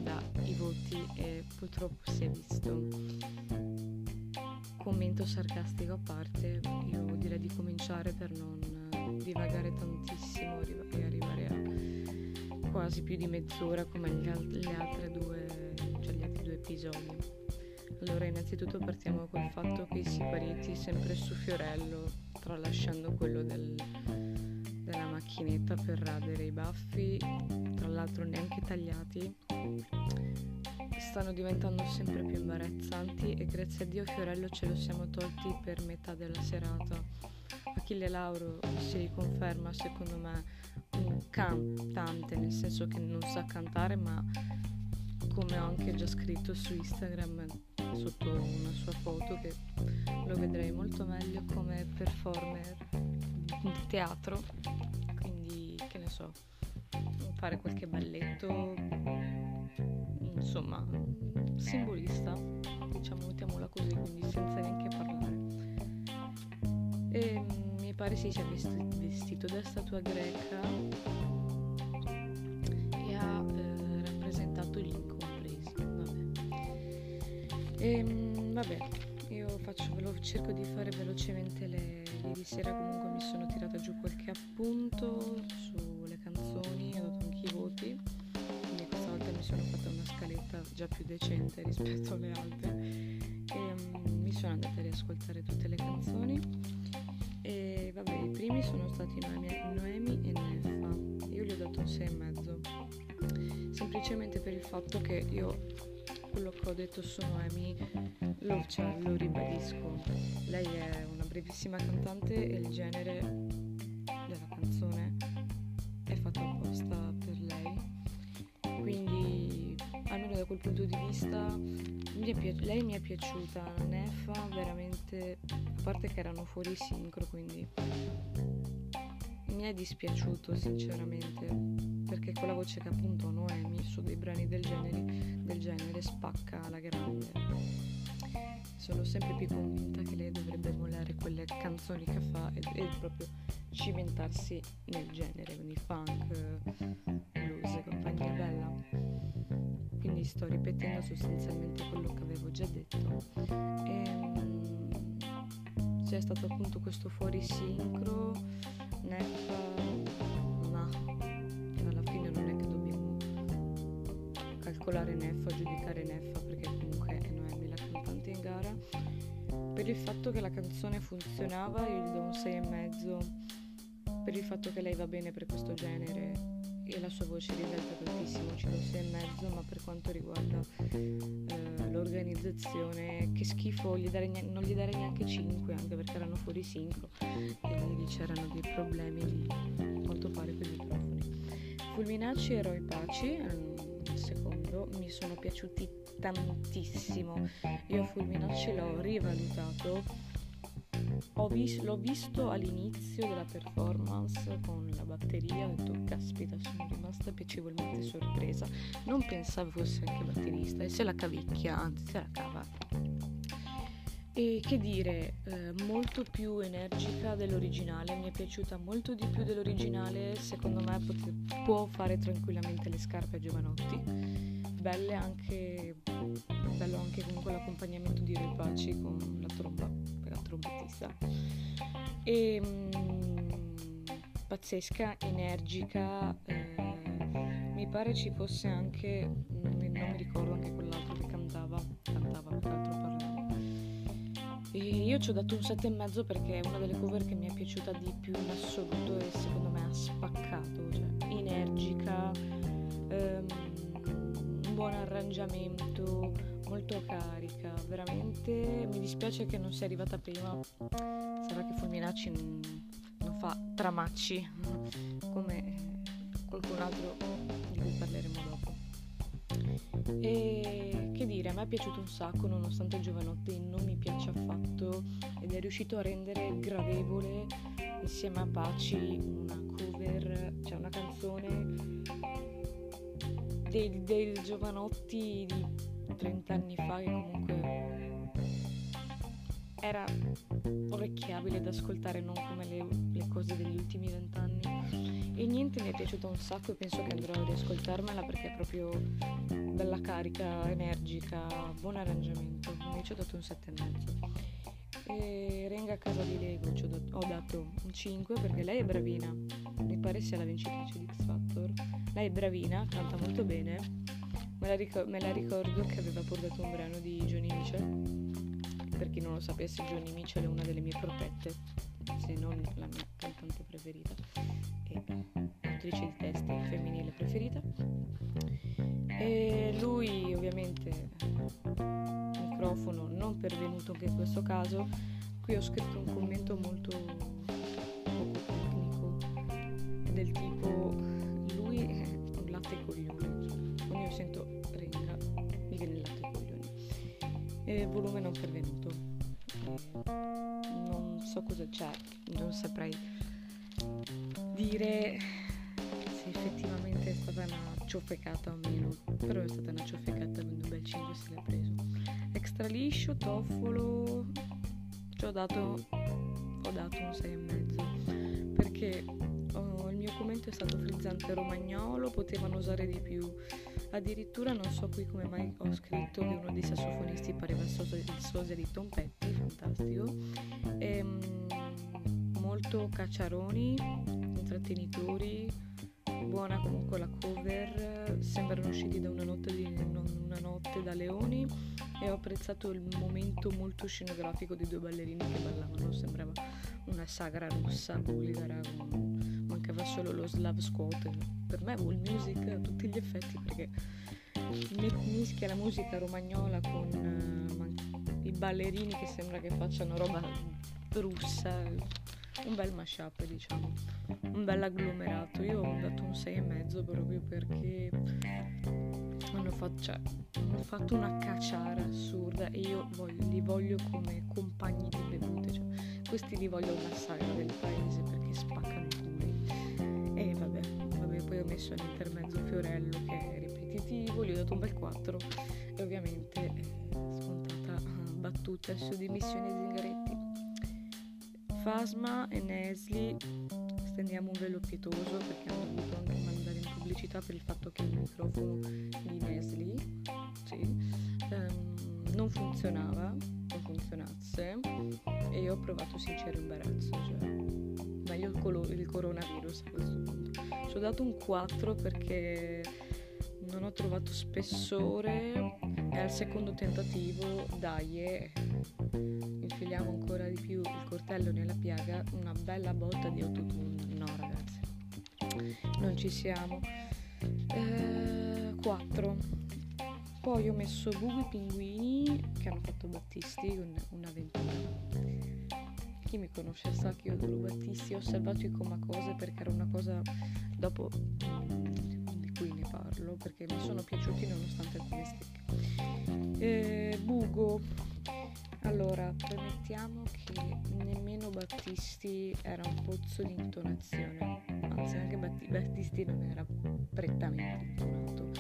dà i voti e purtroppo si è visto commento sarcastico a parte, io direi di cominciare per non divagare tantissimo e arrivare a quasi più di mezz'ora come le altre due, cioè gli altri due episodi. Allora, innanzitutto partiamo col fatto che i siparietti sempre su Fiorello, tralasciando quello del, della macchinetta per radere i baffi, tra l'altro neanche tagliati, stanno diventando sempre più imbarazzanti e grazie a Dio Fiorello ce lo siamo tolti per metà della serata. Achille Lauro si riconferma secondo me un cantante, nel senso che non sa cantare, ma come ho anche già scritto su Instagram sotto una sua foto che lo vedrei molto meglio come performer di teatro. Quindi che ne so, fare qualche balletto insomma, simbolista, diciamo, mettiamola così, quindi senza neanche parlare. E mm, mi pare si sia vestito da statua greca e ha eh, rappresentato. Vabbè. E, mm, vabbè, io faccio, velo- cerco di fare velocemente le... Ieri sera comunque mi sono tirata giù qualche appunto sulle canzoni, ho dato anche i voti. Mi sono fatta una scaletta già più decente rispetto alle altre. E um, mi sono andata a riascoltare tutte le canzoni. E vabbè i primi sono stati Noemi, Noemi e Neffa. Io gli ho dato un 6 e mezzo. Semplicemente per il fatto che io quello che ho detto su Noemi lo, cioè, lo ribadisco. Lei è una brevissima cantante e il genere della canzone è fatto apposta per lei. Quindi almeno da quel punto di vista mi pi- lei mi è piaciuta. Neffa veramente a parte che erano fuori sincro quindi è dispiaciuto sinceramente, perché con la voce che appunto Noemi su dei brani del genere, del genere spacca alla grande. Sono sempre più convinta che lei dovrebbe emulare quelle canzoni che fa e, e proprio cimentarsi nel genere, quindi funk, blues e compagnia bella. Quindi sto ripetendo sostanzialmente quello che avevo già detto. E, ehm, c'è stato appunto questo fuori sincro, calcolare Neffa, giudicare Neffa perché comunque è Noemi la cantante in gara. Per il fatto che la canzone funzionava io gli do un 6,5 per il fatto che lei va bene per questo genere e la sua voce risalta tantissimo, sei e mezzo, ma per quanto riguarda eh, l'organizzazione, che schifo, gli dare, non gli darei neanche 5, anche perché erano fuori sincro e lì c'erano dei problemi di quanto pare con i microfoni. Fulminacci e Roy Paci, il secondo, mi sono piaciuti tantissimo. Io Fulminacci l'ho rivalutato vis- l'ho visto all'inizio della performance con la batteria, ho detto caspita sono rimasta piacevolmente sorpresa, non pensavo fosse anche batterista e se la cavicchia, anzi se la cava. E che dire, eh, molto più energica dell'originale, mi è piaciuta molto di più dell'originale, secondo me pot- può fare tranquillamente le scarpe a Giovanotti, belle anche, bello anche comunque l'accompagnamento di Paci con la tromba trombettista. E, mh, mm, pazzesca, energica, eh, mi pare ci fosse anche, non mi, ricordo anche quell'altro che cantava, cantava, quell'altro parlava. E io ci ho dato un 7,5 perché è una delle cover che mi è piaciuta di più in assoluto e secondo me ha spaccato, cioè energica, ehm, buon arrangiamento, molto carica, veramente mi dispiace che non sia arrivata prima. Sarà che Fulminacci non, non fa tramacci come qualcun altro di cui parleremo dopo. E che dire, a me è piaciuto un sacco nonostante il giovanotte non mi piace affatto ed è riuscito a rendere gradevole insieme a Paci una cover, cioè una canzone dei, dei giovanotti di 30 anni fa che comunque era orecchiabile da ascoltare, non come le, le cose degli ultimi vent'anni. E niente, mi è piaciuto un sacco e penso che andrò a riascoltarmela perché è proprio bella carica, energica, buon arrangiamento. Ci ho dato un 7,5. E Renga a casa di Lego ci ho dato, ho dato un 5 perché lei è bravina. Mi pare sia la vincitrice di X Factor. Lei è bravina, canta molto bene Me la, ricor- me la, ricordo che aveva portato un brano di Johnny Mitchell. Per chi non lo sapesse, Johnny Mitchell è una delle mie protette, se non la mia cantante preferita e attrice di testi femminile preferita. E lui, ovviamente, microfono non pervenuto anche in questo caso. Qui ho scritto un commento molto poco tecnico del tipo lui è un latte coglione quando io sento renga mi viene il latte ai coglioni e volume non pervenuto non so cosa c'è non saprei dire se effettivamente è stata una ciofecata o meno però è stata una ciofecata quindi un bel 5 se l'è preso extra liscio toffolo ci ho dato ho dato un 6,5 perché oh, il mio commento è stato frizzante romagnolo potevano usare di più Addirittura non so qui come mai ho scritto che uno dei sassofonisti pareva il sosia di Tom Petty, fantastico. E, um, molto cacciaroni, intrattenitori, buona comunque la cover, sembrano usciti da una notte, di, una notte da leoni e ho apprezzato il momento molto scenografico di due ballerini che ballavano, sembrava una sagra russa, bulgara, mancava solo lo slav squat. Per me Wool Music a tutti gli effetti perché mischia la musica romagnola con uh, i ballerini che sembra che facciano roba russa, un bel mashup diciamo, un bel agglomerato. Io ho dato un 6,5 proprio perché hanno fatto, cioè, hanno fatto una cacciara assurda e io voglio, li voglio come compagni di bevute, cioè, questi li voglio una sagra del paese perché spaccano i culi. messo all'intermezzo Fiorello che è ripetitivo, gli ho dato un bel 4 e ovviamente eh, scontata uh, battuta su dimissioni Zingaretti. Fasma e Nesli stendiamo un velo pietoso perché hanno dovuto anche mandare in pubblicità per il fatto che il microfono di Nesli sì, um, non funzionava, non funzionasse e io ho provato sincero imbarazzo, cioè meglio il, colo- il coronavirus a questo punto. Ci ho dato un 4 perché non ho trovato spessore e al secondo tentativo dai eh, infiliamo ancora di più il coltello nella piaga una bella botta di autotune. No ragazzi non ci siamo. Eh, 4 poi ho messo Bubu pinguini che hanno fatto Battisti con un'avventura chi mi conosce sa che io adoro Battisti ho osservato i comacose perché era una cosa dopo parlo perché mi sono piaciuti nonostante alcune stecche. Eh, Bugo. Allora, premettiamo che nemmeno Battisti era un pozzo di intonazione, anzi anche Batti- Battisti non era prettamente intonato,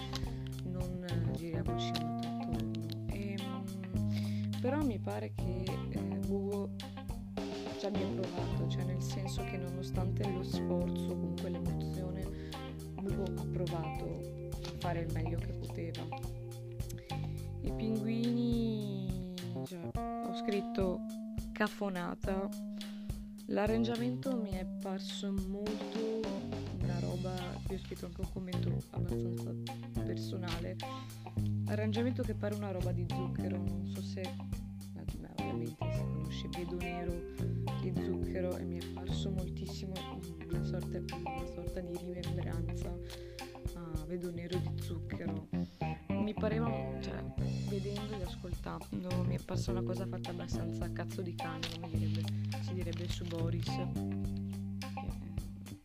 non giriamoci molto attorno. Ehm, però mi pare che eh, Bugo ci abbia provato, cioè nel senso che nonostante lo sforzo, comunque l'emozione, Bugo ha provato a fare il meglio che poteva. I pinguini, cioè, ho scritto cafonata. L'arrangiamento mi è parso molto una roba, io ho scritto anche un commento abbastanza personale. Arrangiamento che pare una roba di zucchero, non so se beh, ovviamente si conosce Vedo Nero di zucchero e mi è parso moltissimo una sorta, una sorta di rimembranza a Vedo Nero di zucchero. Mi pareva, cioè, vedendo ed ascoltando, mi è parsa una cosa fatta abbastanza a cazzo di cane, come direbbe, si direbbe su Boris.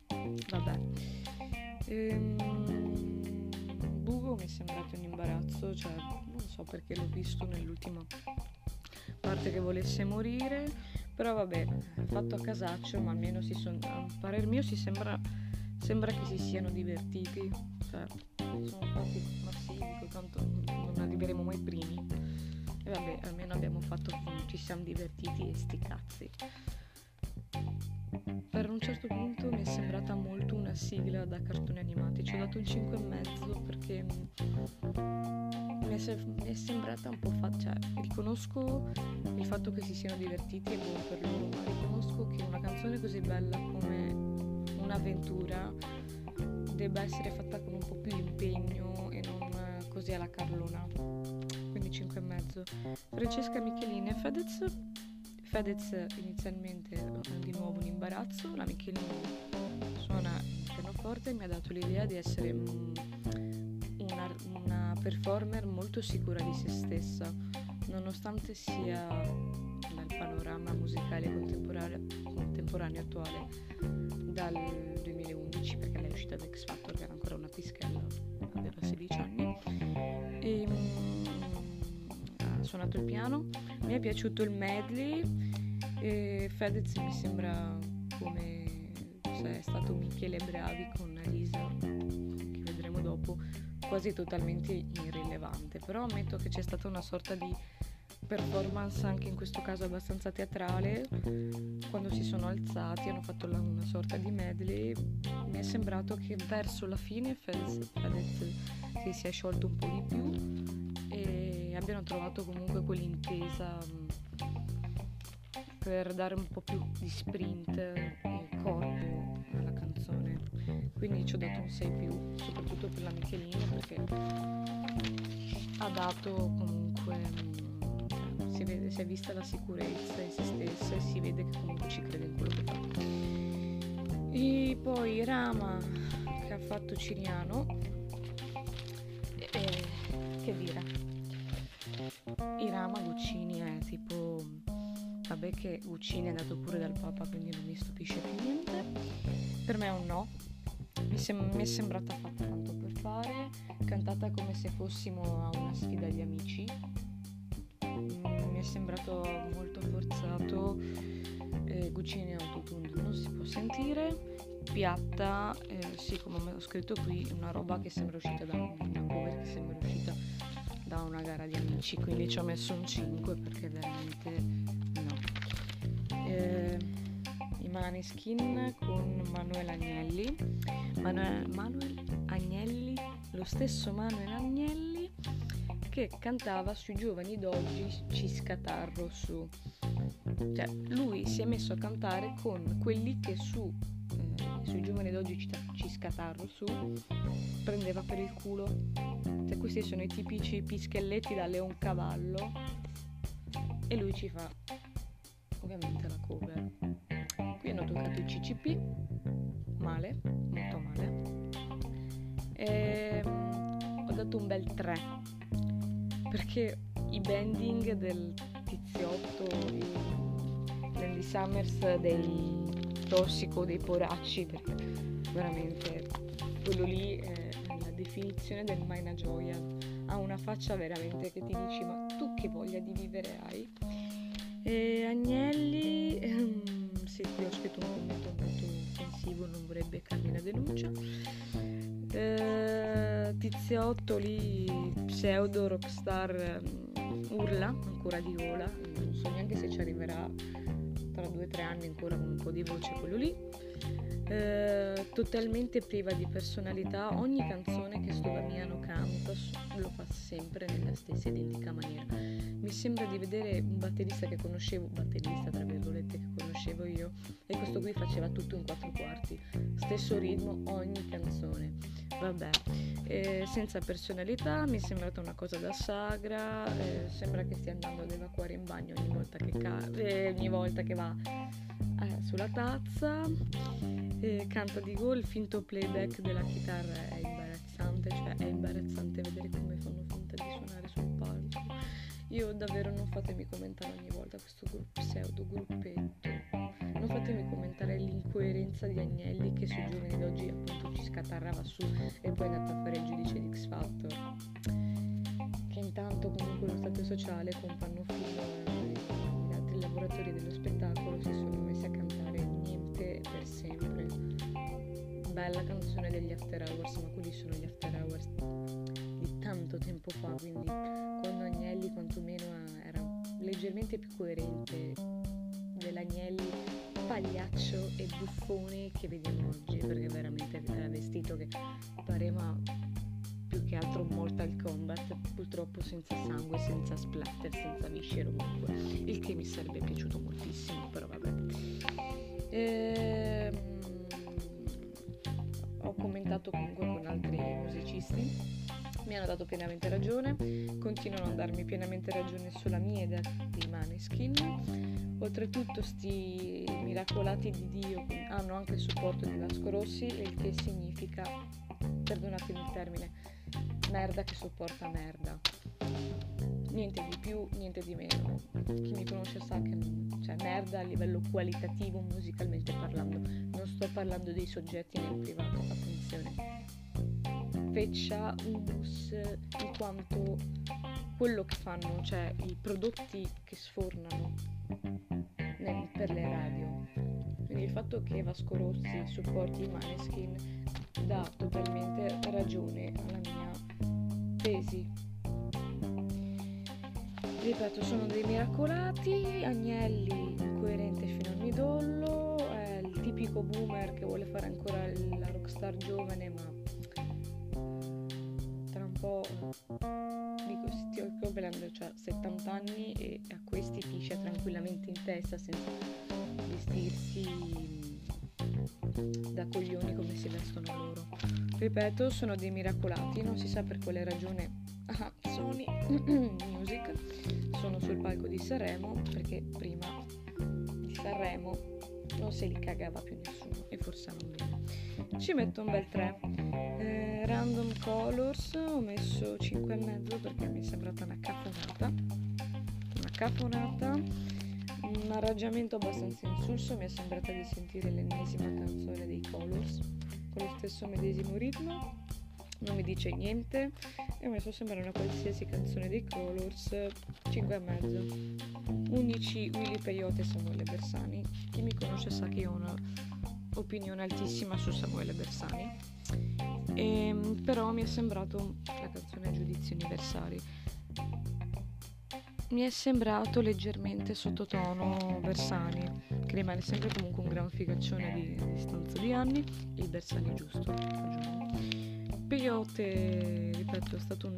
Eh, vabbè. Ehm, Bugo mi è sembrato un imbarazzo, cioè non so perché l'ho visto nell'ultima parte che volesse morire, però vabbè, fatto a casaccio, ma almeno si sono, a parer mio si sembra, sembra che si siano divertiti, cioè sono stati massivi, tanto non arriveremo mai primi. E vabbè, almeno abbiamo fatto, ci siamo divertiti e sti cazzi. Per un certo punto mi è sembrata molto una sigla da cartoni animati, ci ho dato un 5,5 perché mi è, se- mi è sembrata un po' fatta, cioè riconosco il fatto che si siano divertiti e buono per loro, ma riconosco che una canzone così bella come un'avventura debba essere fatta con un po' più di impegno e non così alla Carlona. Quindi 5,5. Francesca Michelini e Fedez. Fedez inizialmente di nuovo un imbarazzo, la Michelini suona il pianoforte e mi ha dato l'idea di essere una, una performer molto sicura di se stessa, nonostante sia nel panorama musicale contemporaneo, contemporaneo attuale dal 2011, perché lei è uscita da X Factor, che era ancora una pischella, aveva 16 anni, e ha suonato il piano, mi è piaciuto il medley, e Fedez mi sembra come se è stato Michele Bravi con Lisa, che vedremo dopo, quasi totalmente irrilevante, però ammetto che c'è stata una sorta di performance anche in questo caso abbastanza teatrale. Quando si sono alzati hanno fatto la, una sorta di medley. Mi è sembrato che verso la fine Fedez, si sia sciolto un po' di più abbiano trovato comunque quell'intesa per dare un po' più di sprint e corpo alla canzone quindi ci ho dato un 6 più soprattutto per la Michelini perché ha dato comunque si, vede, si è vista la sicurezza in se stessa e si vede che comunque ci crede in quello che fa. E poi Rama che ha fatto Ciriano, e, che dire, Irama Guccini è tipo, vabbè che Guccini è andato pure dal Papa quindi non mi stupisce più niente, per me è un no, mi, sem- mi è sembrata fatta tanto per fare, cantata come se fossimo a una sfida di amici. È sembrato molto forzato eh, Guccini autotune non si può sentire. Piatta, eh, sì come ho scritto qui, una roba che sembra uscita da una cover che sembra uscita da una gara di amici, quindi ci ho messo un 5 perché veramente no. Eh, I Maneskin con Manuel Agnelli, Manuel, Manuel Agnelli, lo stesso Manuel Agnelli che cantava sui giovani d'oggi Ciscatarro su. Cioè, lui si è messo a cantare con quelli che su eh, sui giovani d'oggi Ciscatarro su prendeva per il culo. Cioè, questi sono i tipici pischelletti da leon cavallo e lui ci fa ovviamente la cover. Qui hanno toccato il CCP, male, molto male. E ho dato un bel 3 perché i bending del tiziotto di Landy Summers dei tossico dei poracci perché veramente quello lì è la definizione del Maina Gioia ha una faccia veramente che ti dici ma tu che voglia di vivere hai? E Agnelli ehm, sì qui ho scritto un commento molto offensivo non vorrebbe beccarmi la denuncia eh, tiziotto lì pseudo rockstar um, urla ancora di gola non so neanche se ci arriverà due o tre anni ancora con un po' di voce quello lì. Eh, totalmente priva di personalità. Ogni canzone che sto Damiano canta lo fa sempre nella stessa identica maniera. Mi sembra di vedere un batterista che conoscevo batterista tra virgolette che conoscevo io e questo qui faceva tutto in quattro quarti. Stesso ritmo ogni canzone vabbè. Eh, senza personalità mi è sembrata una cosa da sagra eh, sembra che stia andando ad evacuare in bagno ogni volta che, ca- eh, ogni volta che va eh, sulla tazza canta di gol il finto playback della chitarra è imbarazzante cioè è imbarazzante vedere come fanno finta di suonare sul palco io davvero non fatemi commentare ogni volta questo gruppo, pseudo gruppetto non fatemi commentare l'incoerenza di Agnelli che sui giorni d'oggi appunto ci scatarrava su e poi è andato a fare il giudice di X Factor. Che intanto comunque lo stato sociale con Pannofilo e gli altri lavoratori dello spettacolo si sono messi a cantare niente per sempre. Bella canzone degli After Hours, ma quelli sono gli After Hours tanto tempo fa, quindi quando Agnelli quantomeno era leggermente più coerente dell'Agnelli pagliaccio e buffone che vediamo oggi perché veramente era vestito che pareva più che altro Mortal Kombat purtroppo senza sangue, senza splatter, senza viscero comunque il che mi sarebbe piaciuto moltissimo però vabbè. Ehm, ho commentato comunque con altri musicisti mi hanno dato pienamente ragione, continuano a darmi pienamente ragione sulla mia idea di Maneskin. Oltretutto sti miracolati di Dio hanno anche il supporto di Vasco Rossi, il che significa, perdonatemi il termine, merda che sopporta merda. Niente di più, niente di meno. Chi mi conosce sa che cioè merda a livello qualitativo musicalmente parlando. Non sto parlando dei soggetti nel privato, attenzione feccia, humus, in quanto quello che fanno, cioè i prodotti che sfornano nel, per le radio. Quindi il fatto che Vasco Rossi supporti i Maneskin dà totalmente ragione alla mia tesi. Ripeto, sono dei miracolati, Agnelli incoerente fino al midollo, è il tipico boomer che vuole fare ancora la rockstar giovane ma po' dico Steve Copeland ha 70 anni e a questi piscia tranquillamente in testa senza vestirsi da coglioni come si vestono loro. Ripeto, sono dei miracolati, non si sa per quale ragione. Ah, Sony Music sono sul palco di Sanremo perché prima di Sanremo non se li cagava più nessuno e forse non bene. Ci metto un bel 3 eh, random colors ho messo 5,5 perché mi è sembrata una cafonata una cafonata un arrangiamento abbastanza insulso mi è sembrata di sentire l'ennesima canzone dei colors con lo stesso medesimo ritmo. Non mi dice niente. E ho messo sembra una qualsiasi canzone dei Colors 5,5 unici Willy Peyote e Samuele Bersani. Chi mi conosce sa che io ho una opinione altissima su Samuele Bersani, e, ehm, però mi è sembrato la canzone Giudizi Universali. Mi è sembrato leggermente sottotono Bersani, che rimane sempre comunque un gran figaccione di, distanza di anni, il Bersani giusto. Peyote, ripeto, è stata un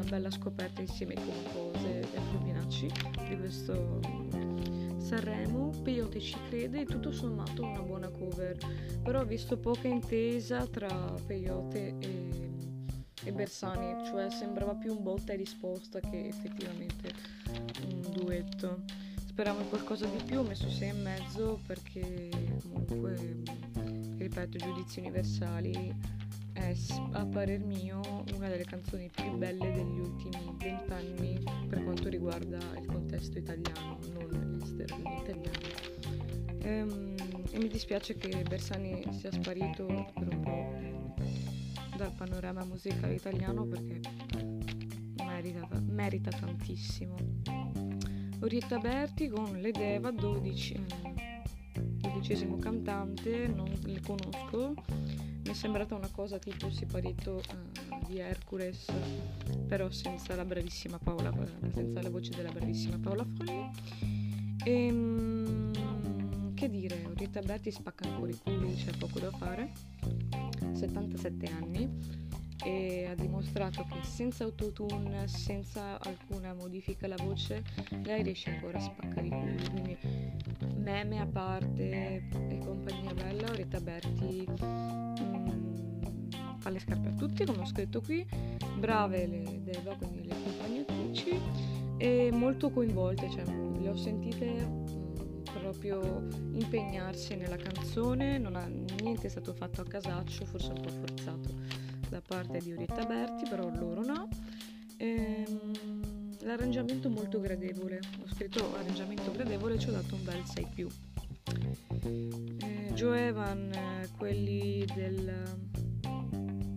una bella scoperta insieme con cose e Fluminacci di questo Sanremo, Peyote ci crede e tutto sommato una buona cover, però ho visto poca intesa tra Peyote e, e Bersani, cioè sembrava più un botta e risposta che effettivamente un duetto. Speravo in qualcosa di più, ho messo 6 e mezzo perché comunque, ripeto, giudizi universali è a parer mio una delle canzoni più belle degli ultimi vent'anni per quanto riguarda il contesto italiano, non all'estero, italiano. Ehm, e mi dispiace che Bersani sia sparito per un po' dal panorama musicale italiano perché merita, merita tantissimo. Orietta Berti con Le Deva, 12, dodicesimo cantante, non le conosco mi è sembrata una cosa tipo Siparito uh, di Hercules, però senza la bravissima Paola, senza la voce della bravissima Paola Folli. E, um, che dire, Rita Berti spacca ancora i culi, c'è poco da fare. 77 anni e ha dimostrato che senza autotune, senza alcuna modifica alla voce, lei riesce ancora a spaccare i culi. Quindi meme a parte e compagnia bella, Rita Berti fa le scarpe a tutti, come ho scritto qui, brave le Deva, quindi le accompagnatrici, e molto coinvolte, cioè le ho sentite mh, proprio impegnarsi nella canzone, non ha, niente è stato fatto a casaccio, forse un po' forzato da parte di Orietta Berti, però loro no. Ehm, l'arrangiamento molto gradevole, ho scritto arrangiamento gradevole e ci ho dato un bel 6 più. Eh, Joe Evan, quelli del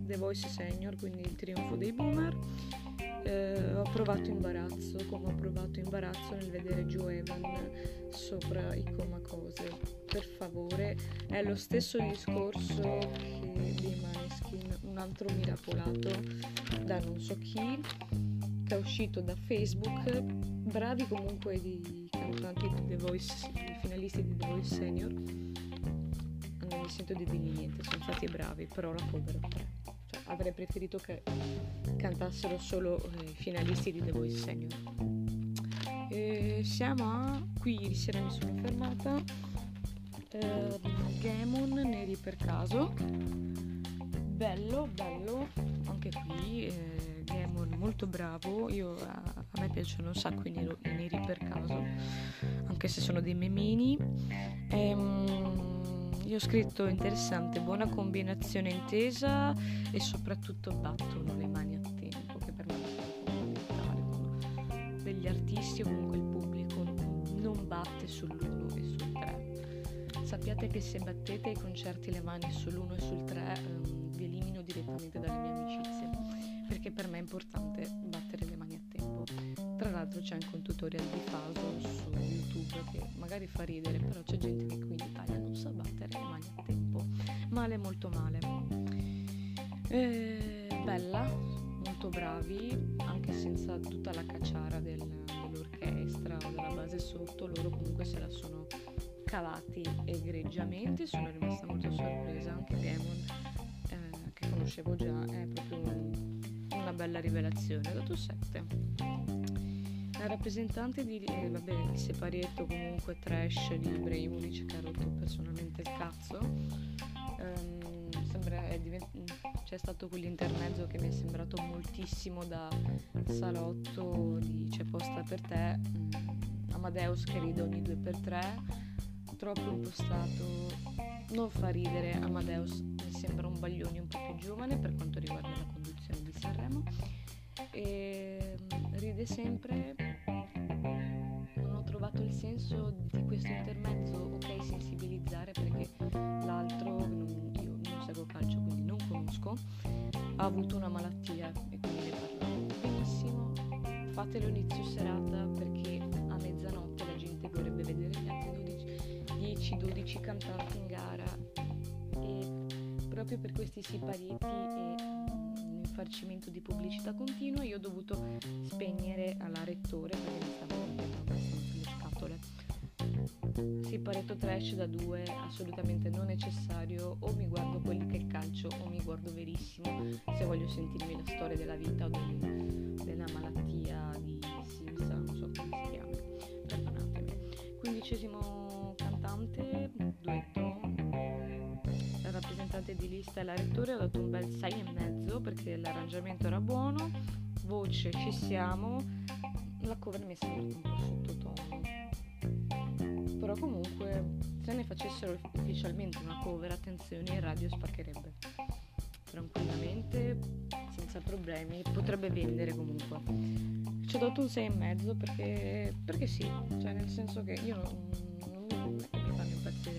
The Voice Senior, quindi il trionfo dei boomer. Eh, ho provato imbarazzo, come ho provato imbarazzo nel vedere Joe Evan sopra i coma cose. Per favore, è lo stesso discorso che di Maneskin, un altro miracolato da non so chi, che è uscito da Facebook. Bravi comunque di cantanti di The Voice, i finalisti di The Voice Senior. Non mi sento di dirgli niente, sono stati bravi, però la cover è 3 avrei preferito che cantassero solo eh, i finalisti di The Voice Senior. E siamo a qui ieri sera mi sono fermata. Eh, Gamon Neri per caso. Bello, bello, anche qui eh, Gamon molto bravo. Io, a, a, me piacciono un sacco i, nero, i neri per caso, anche se sono dei memini. Ehm, io ho scritto interessante, buona combinazione intesa e soprattutto battono le mani a tempo, che per me è fondamentale. Degli artisti o comunque il pubblico non batte sull'uno e sul tre. Sappiate che se battete ai concerti le mani sull'uno e sul tre um, vi elimino direttamente dalle mie amicizie, perché per me è importante battere Tra l'altro c'è anche un tutorial di Faso su YouTube che magari fa ridere, però c'è gente che qui in Italia non sa battere le mani a tempo. Male, molto male. Eh, bella, molto bravi, anche senza tutta la cacciara del, dell'orchestra o della base sotto, loro comunque se la sono cavati egregiamente. Sono rimasta molto sorpresa, anche Demon, eh, che conoscevo già, è proprio un, una bella rivelazione. Ho dato 7 la rappresentante di eh, vabbè, il separietto comunque trash di Ibrahimovic che ha rotto personalmente il cazzo. Um, sembra, divent- c'è stato quell'intermezzo che mi è sembrato moltissimo da salotto di c'è posta per te. Um, Amadeus che ride ogni due per tre. Troppo impostato non fa ridere. Amadeus mi sembra un baglione un po' più giovane per quanto riguarda la conduzione di Sanremo. E ehm, ride sempre senso di questo intermezzo ok sensibilizzare perché l'altro non, io non seguo calcio quindi non conosco ha avuto una malattia e quindi ne parlavo benissimo fatelo inizio serata perché a mezzanotte la gente vorrebbe vedere gli altri 12 10 10-12 cantanti in gara. E proprio per questi siparietti e infarcimento di pubblicità continua io ho dovuto spegnere alla rettore perché mi stavo abbastanza le scatole. Siparetto trash da due assolutamente non necessario o mi guardo quelli che calcio o mi guardo verissimo se voglio sentirmi la storia della vita o del, della malattia di Simsa, non so come si chiama, perdonatemi. Quindicesimo cantante, duetto, la rappresentante di lista e la rettore ho dato un bel 6,5 perché l'arrangiamento era buono, voce ci siamo, la cover mi è sembrata un po' sottotono. Però comunque se ne facessero ufficialmente una cover, attenzione, il radio spaccherebbe. Tranquillamente, senza problemi, potrebbe vendere comunque. Ci ho dato un 6,5 perché, perché sì, cioè nel senso che io non, non, non mi fanno impazzire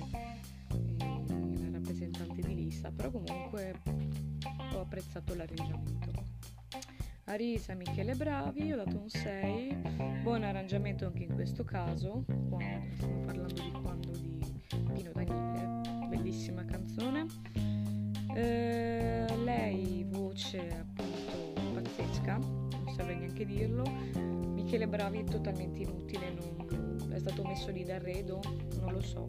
eh, i rappresentanti di lista, però comunque ho apprezzato l'arrangiamento. Arisa Michele Bravi, ho dato un 6, buon arrangiamento anche in questo caso, stiamo parlando di quando di Pino Daniele, bellissima canzone. Eh, lei, voce appunto pazzesca, non saprei neanche dirlo. Michele Bravi totalmente inutile, non, è stato messo lì d'arredo, non lo so.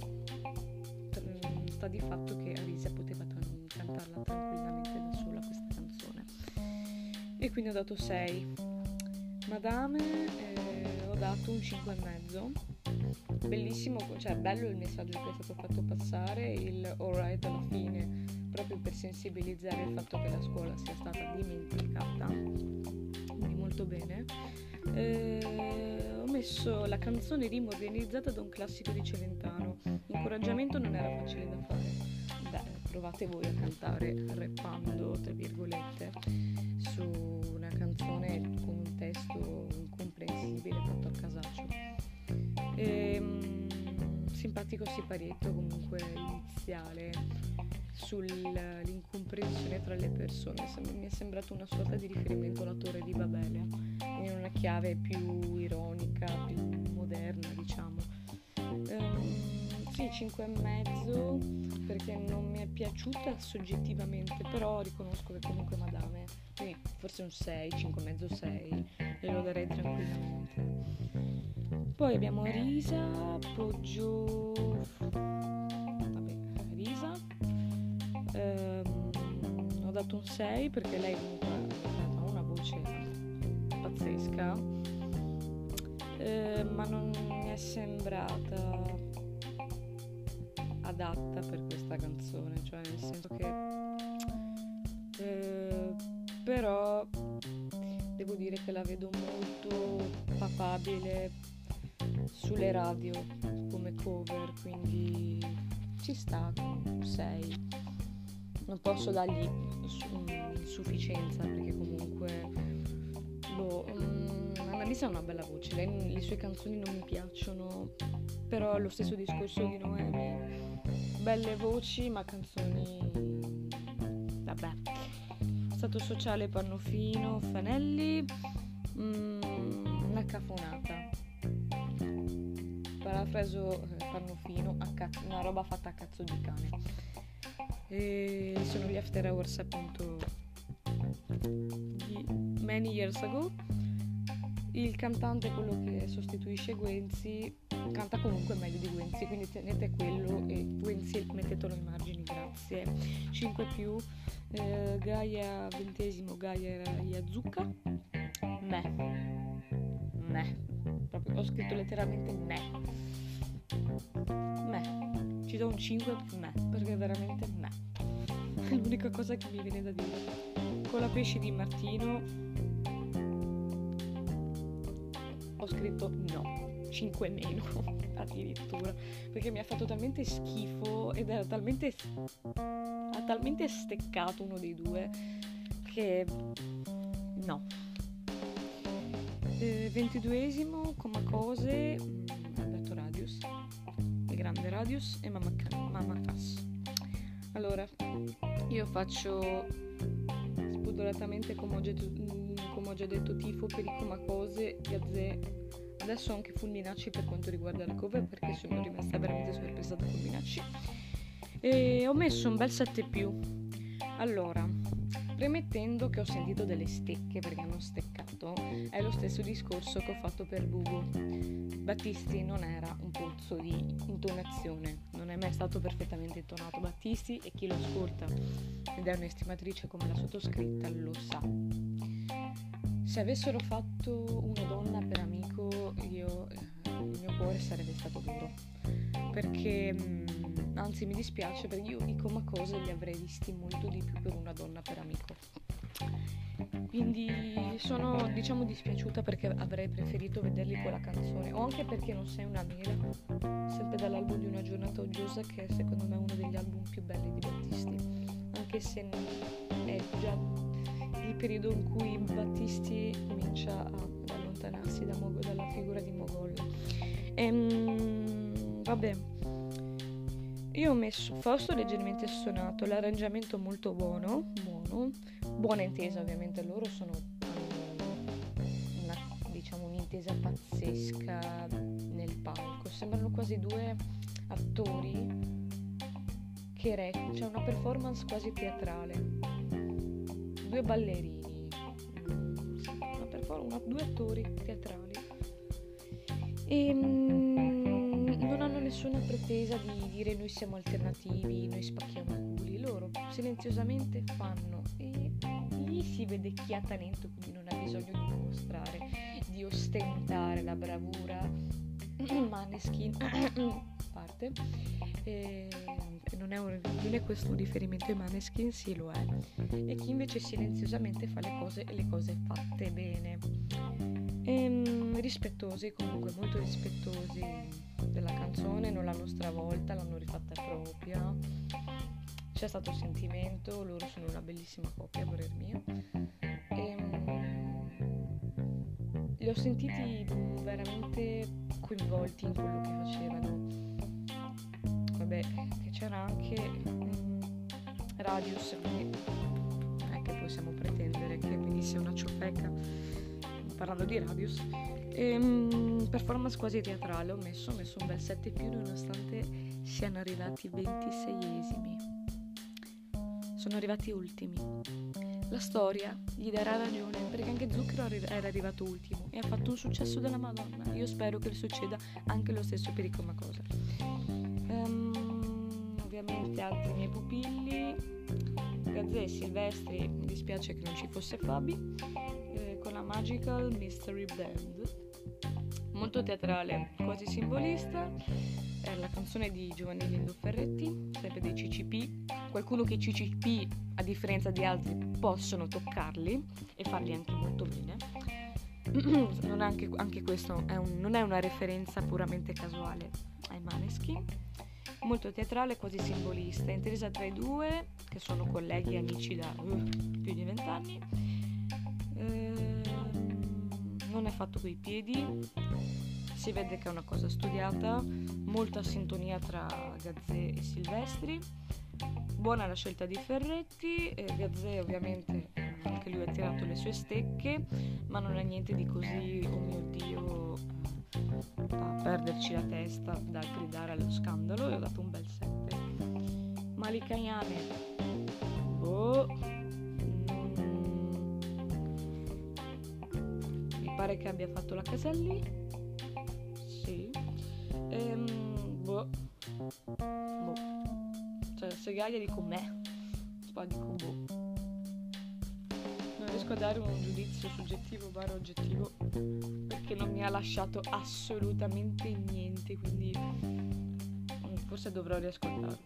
Sta di fatto che Arisa poteva t- cantarla tranquillamente da sola questa canzone. E quindi ho dato 6. Madame eh, ho dato un 5,5. Bellissimo, cioè bello il messaggio che è stato fatto passare, il alright alla fine, proprio per sensibilizzare il fatto che la scuola sia stata dimenticata. Quindi molto bene. Eh, ho messo la canzone rimodernizzata da un classico di Celentano. Incoraggiamento non era facile da fare. Beh, provate voi a cantare rappando, tra virgolette, su una canzone con un testo incomprensibile fatto a casaccio. Ehm, simpatico siparietto comunque iniziale sull'incomprensione tra le persone. Mi è sembrato una sorta di riferimento alla Torre di Babele, in una chiave più ironica, più moderna, diciamo. Ehm, sì, 5,5 perché non mi è piaciuta soggettivamente, però riconosco che comunque Madame, quindi forse un 6, 5,5, 6, e lo darei tranquillamente. Poi abbiamo Risa, Poggio... Vabbè, Risa. Ehm, ho dato un 6 perché lei ha una voce pazzesca, eh, ma non mi è sembrata adatta per questa canzone, cioè nel senso che eh, però devo dire che la vedo molto papabile sulle radio come cover, quindi ci sta con 6. Non posso dargli sufficienza perché comunque boh, um, Annalisa ha una bella voce, lei, le sue canzoni non mi piacciono, però è lo stesso discorso di Noemi. Belle voci ma canzoni vabbè. Stato sociale Pannofino Fanelli mm, una cafonata parafraso eh, Pannofino cazzo, una roba fatta a cazzo di cane. E sono gli after hours appunto di many years ago. Il cantante quello che sostituisce Guenzi canta comunque meglio di Guenzi, quindi tenete quello e Guenzi mettetelo ai margini, grazie. 5 più, eh, Gaia ventesimo, Gaia Yazuka, me, scritto letteralmente me, me, ci do un 5 me, perché è veramente me, è l'unica cosa che mi viene da dire. Con la pesce di Martino ho scritto no. 5 meno addirittura. Perché mi ha fatto talmente schifo ed era talmente ha talmente steccato uno dei due che no eh, 22esimo come cose mm, Alberto Radius il grande Radius e Mamma, Mamma Cass allora io faccio spudoratamente come ho, già, come ho già detto tifo per i Comacose Gazzè adesso anche Fulminacci per quanto riguarda la cover perché sono rimasta veramente sorpresa da Fulminacci. E ho messo un bel 7 più. Allora, premettendo che ho sentito delle stecche perché hanno steccato, è lo stesso discorso che ho fatto per Bugo. Battisti non era un pozzo di intonazione, non è mai stato perfettamente intonato. Battisti e chi lo ascolta ed è un'estimatrice come la sottoscritta lo sa. Se avessero fatto una donna per amico, io, eh, il mio cuore sarebbe stato duro. Perché, mm, anzi, mi dispiace perché io i Coma Cose li avrei visti molto di più per una donna per amico. Quindi sono, diciamo, dispiaciuta perché avrei preferito vederli con la canzone. O anche perché non sei una mela, sempre dall'album di una giornata oggiosa, che è secondo me uno degli album più belli di Battisti. Anche se è già il periodo in cui Battisti comincia ad allontanarsi da Mogol, dalla figura di Mogol. Ehm, vabbè, io ho messo Fausto leggermente suonato, l'arrangiamento molto buono, buono, buona intesa ovviamente, loro sono una, diciamo un'intesa pazzesca nel palco, sembrano quasi due attori che recitano, c'è una performance quasi teatrale. Due ballerini, una performance, due attori teatrali. E mm, non hanno nessuna pretesa di dire noi siamo alternativi, noi spacchiamo i culi, loro silenziosamente fanno e lì si vede chi ha talento, quindi non ha bisogno di dimostrare, di ostentare la bravura. Maneskin parte. E non è, un, non è questo un riferimento ai Maneskin, sì lo è, e chi invece silenziosamente fa le cose e le cose fatte bene. Ehm, rispettosi, comunque molto rispettosi della canzone, non l'hanno stravolta, l'hanno rifatta propria. C'è stato sentimento, loro sono una bellissima coppia, a voler mio. E, ehm, li ho sentiti veramente coinvolti in quello che facevano vabbè, che c'era anche um, Radius, quindi non è che possiamo pretendere che venisse una ciofeca parlando di Radius. E, um, performance quasi teatrale ho messo, ho messo un bel 7 più nonostante siano arrivati 26esimi. Sono arrivati ultimi. La storia gli darà ragione perché anche Zucchero era arrivato ultimo e ha fatto un successo della Madonna. Io spero che succeda anche lo stesso per i Comacosa. Um, ovviamente altri miei pupilli, Gazzè Silvestri, mi dispiace che non ci fosse Fabi, eh, con la Magical Mystery Band. Molto teatrale, quasi simbolista. È la canzone di Giovanni Lindo Ferretti, sempre dei CCP. Qualcuno che i CCP, a differenza di altri, possono toccarli e farli anche molto bene. non anche, anche questo è un, non è una referenza puramente casuale ai Maneskin molto teatrale, quasi simbolista, intesa tra i due, che sono colleghi e amici da uh, più di vent'anni. Eh, non è fatto coi piedi, si vede che è una cosa studiata, molta sintonia tra Gazzè e Silvestri. Buona la scelta di Ferretti, eh, Gazzè ovviamente anche lui ha tirato le sue stecche, ma non è niente di così, oh mio Dio, a perderci la testa da gridare allo scandalo e ho dato un bel 7. Malikayane, boh, pare che abbia fatto la Caselli, sì, ehm, boh, boh, cioè se Gaia dico me, poi dico boh. Non riesco a dare un giudizio soggettivo barra oggettivo perché non mi ha lasciato assolutamente niente, quindi mm, forse dovrò riascoltarlo.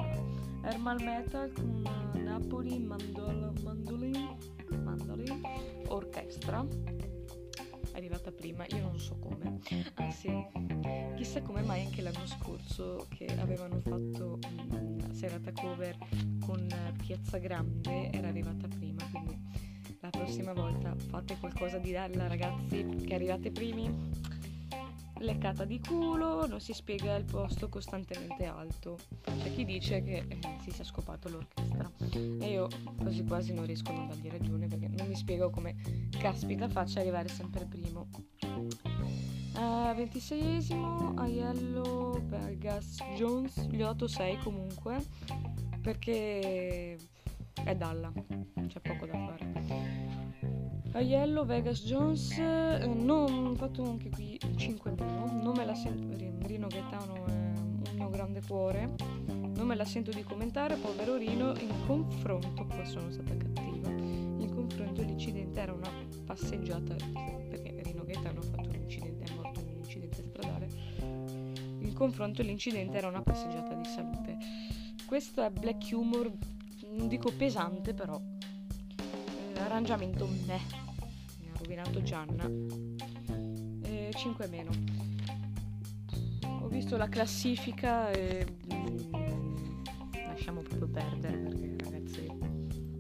Hermal Metal con Napoli Mandol- Mandolin, Mandolin Orchestra arrivata prima, io non so come. Anzi, chissà come mai anche l'anno scorso che avevano fatto una serata cover con Piazza Grande era arrivata prima, quindi la prossima volta fate qualcosa di bella ragazzi che arrivate primi leccata di culo non si spiega il posto costantemente alto. C'è chi dice che eh, si sia scopato l'orchestra. E io quasi quasi non riesco a non dargli ragione perché non mi spiego come caspita faccia arrivare sempre primo. Uh, 26esimo Aiello Vegas Jones, gli ho dato 6 comunque perché è Dalla, c'è poco da fare. Aiello Vegas Jones, eh, non, ho fatto anche qui 5 meno, non me la sento, Rino Gaetano è un mio grande cuore, non me la sento di commentare, povero Rino, in confronto, qua sono stata cattiva, in confronto l'incidente era una passeggiata, perché Rino Gaetano ha fatto un incidente, è morto in un incidente stradale, in confronto l'incidente era una passeggiata di salute. Questo è black humor, non dico pesante però, l'arrangiamento me, rovinato Gianna, eh, 5 meno. Ho visto la classifica e mm, lasciamo proprio perdere perché ragazzi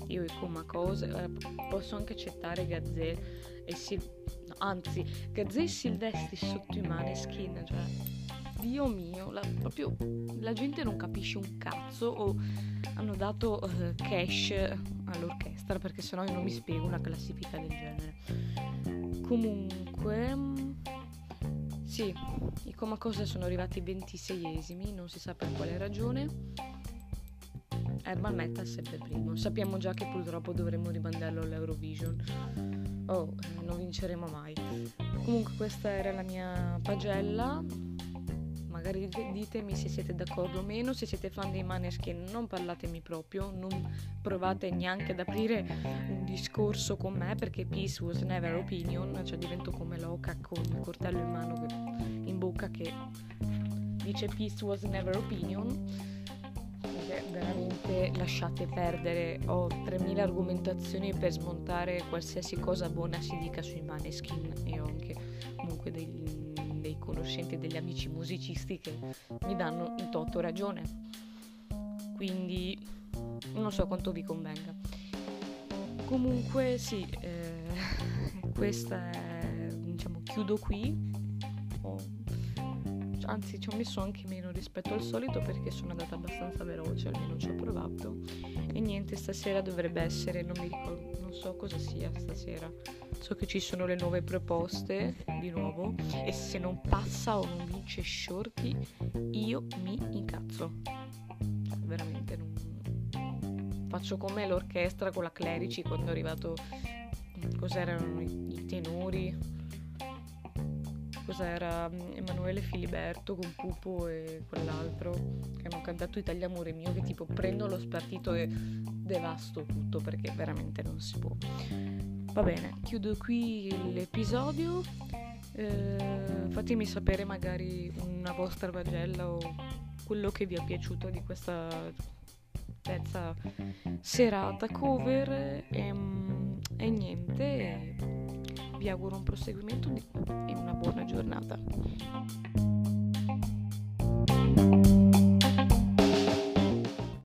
io e Coma cose eh, posso anche accettare Gazzè e Sil- no, anzi Gazzè e Silvestri sotto i maneskin cioè Dio mio la, proprio la gente non capisce un cazzo o hanno dato uh, cash all'orchestra perché sennò io non mi spiego una classifica del genere comunque sì i Coma Cose sono arrivati 26esimi non si sa per quale ragione Herman Meta sempre primo. Sappiamo già che purtroppo dovremo rimandarlo all'Eurovision. Oh, eh, non vinceremo mai. Comunque questa era la mia pagella. Magari ditemi se siete d'accordo o meno, se siete fan dei Maneskin non parlatemi proprio, non provate neanche ad aprire un discorso con me perché peace was never opinion, cioè divento come l'oca con il coltello in mano in bocca che dice peace was never opinion veramente lasciate perdere. Ho 3000 argomentazioni per smontare qualsiasi cosa buona si dica sui Maneskin e ho anche comunque dei, conoscenti, degli amici musicisti che mi danno in toto ragione. Quindi non so quanto vi convenga. Comunque sì, eh, questa è, diciamo, chiudo qui. Ho anzi ci ho messo anche meno rispetto al solito perché sono andata abbastanza veloce, almeno ci ho provato. E niente, stasera dovrebbe essere, non mi ricordo, non so cosa sia stasera. So che ci sono le nuove proposte di nuovo e se non passa o non vince Shorty io mi incazzo. Veramente non... Faccio come l'orchestra con la Clerici quando è arrivato cos'erano i, i tenori cos'era mm, Emanuele Filiberto con Pupo e quell'altro che hanno cantato Italia amore mio che tipo prendo lo spartito e devasto tutto perché veramente non si può. Va bene, chiudo qui l'episodio. Eh, fatemi sapere magari una vostra pagella o quello che vi è piaciuto di questa terza serata cover e, mm, e niente vi auguro un proseguimento e una buona giornata.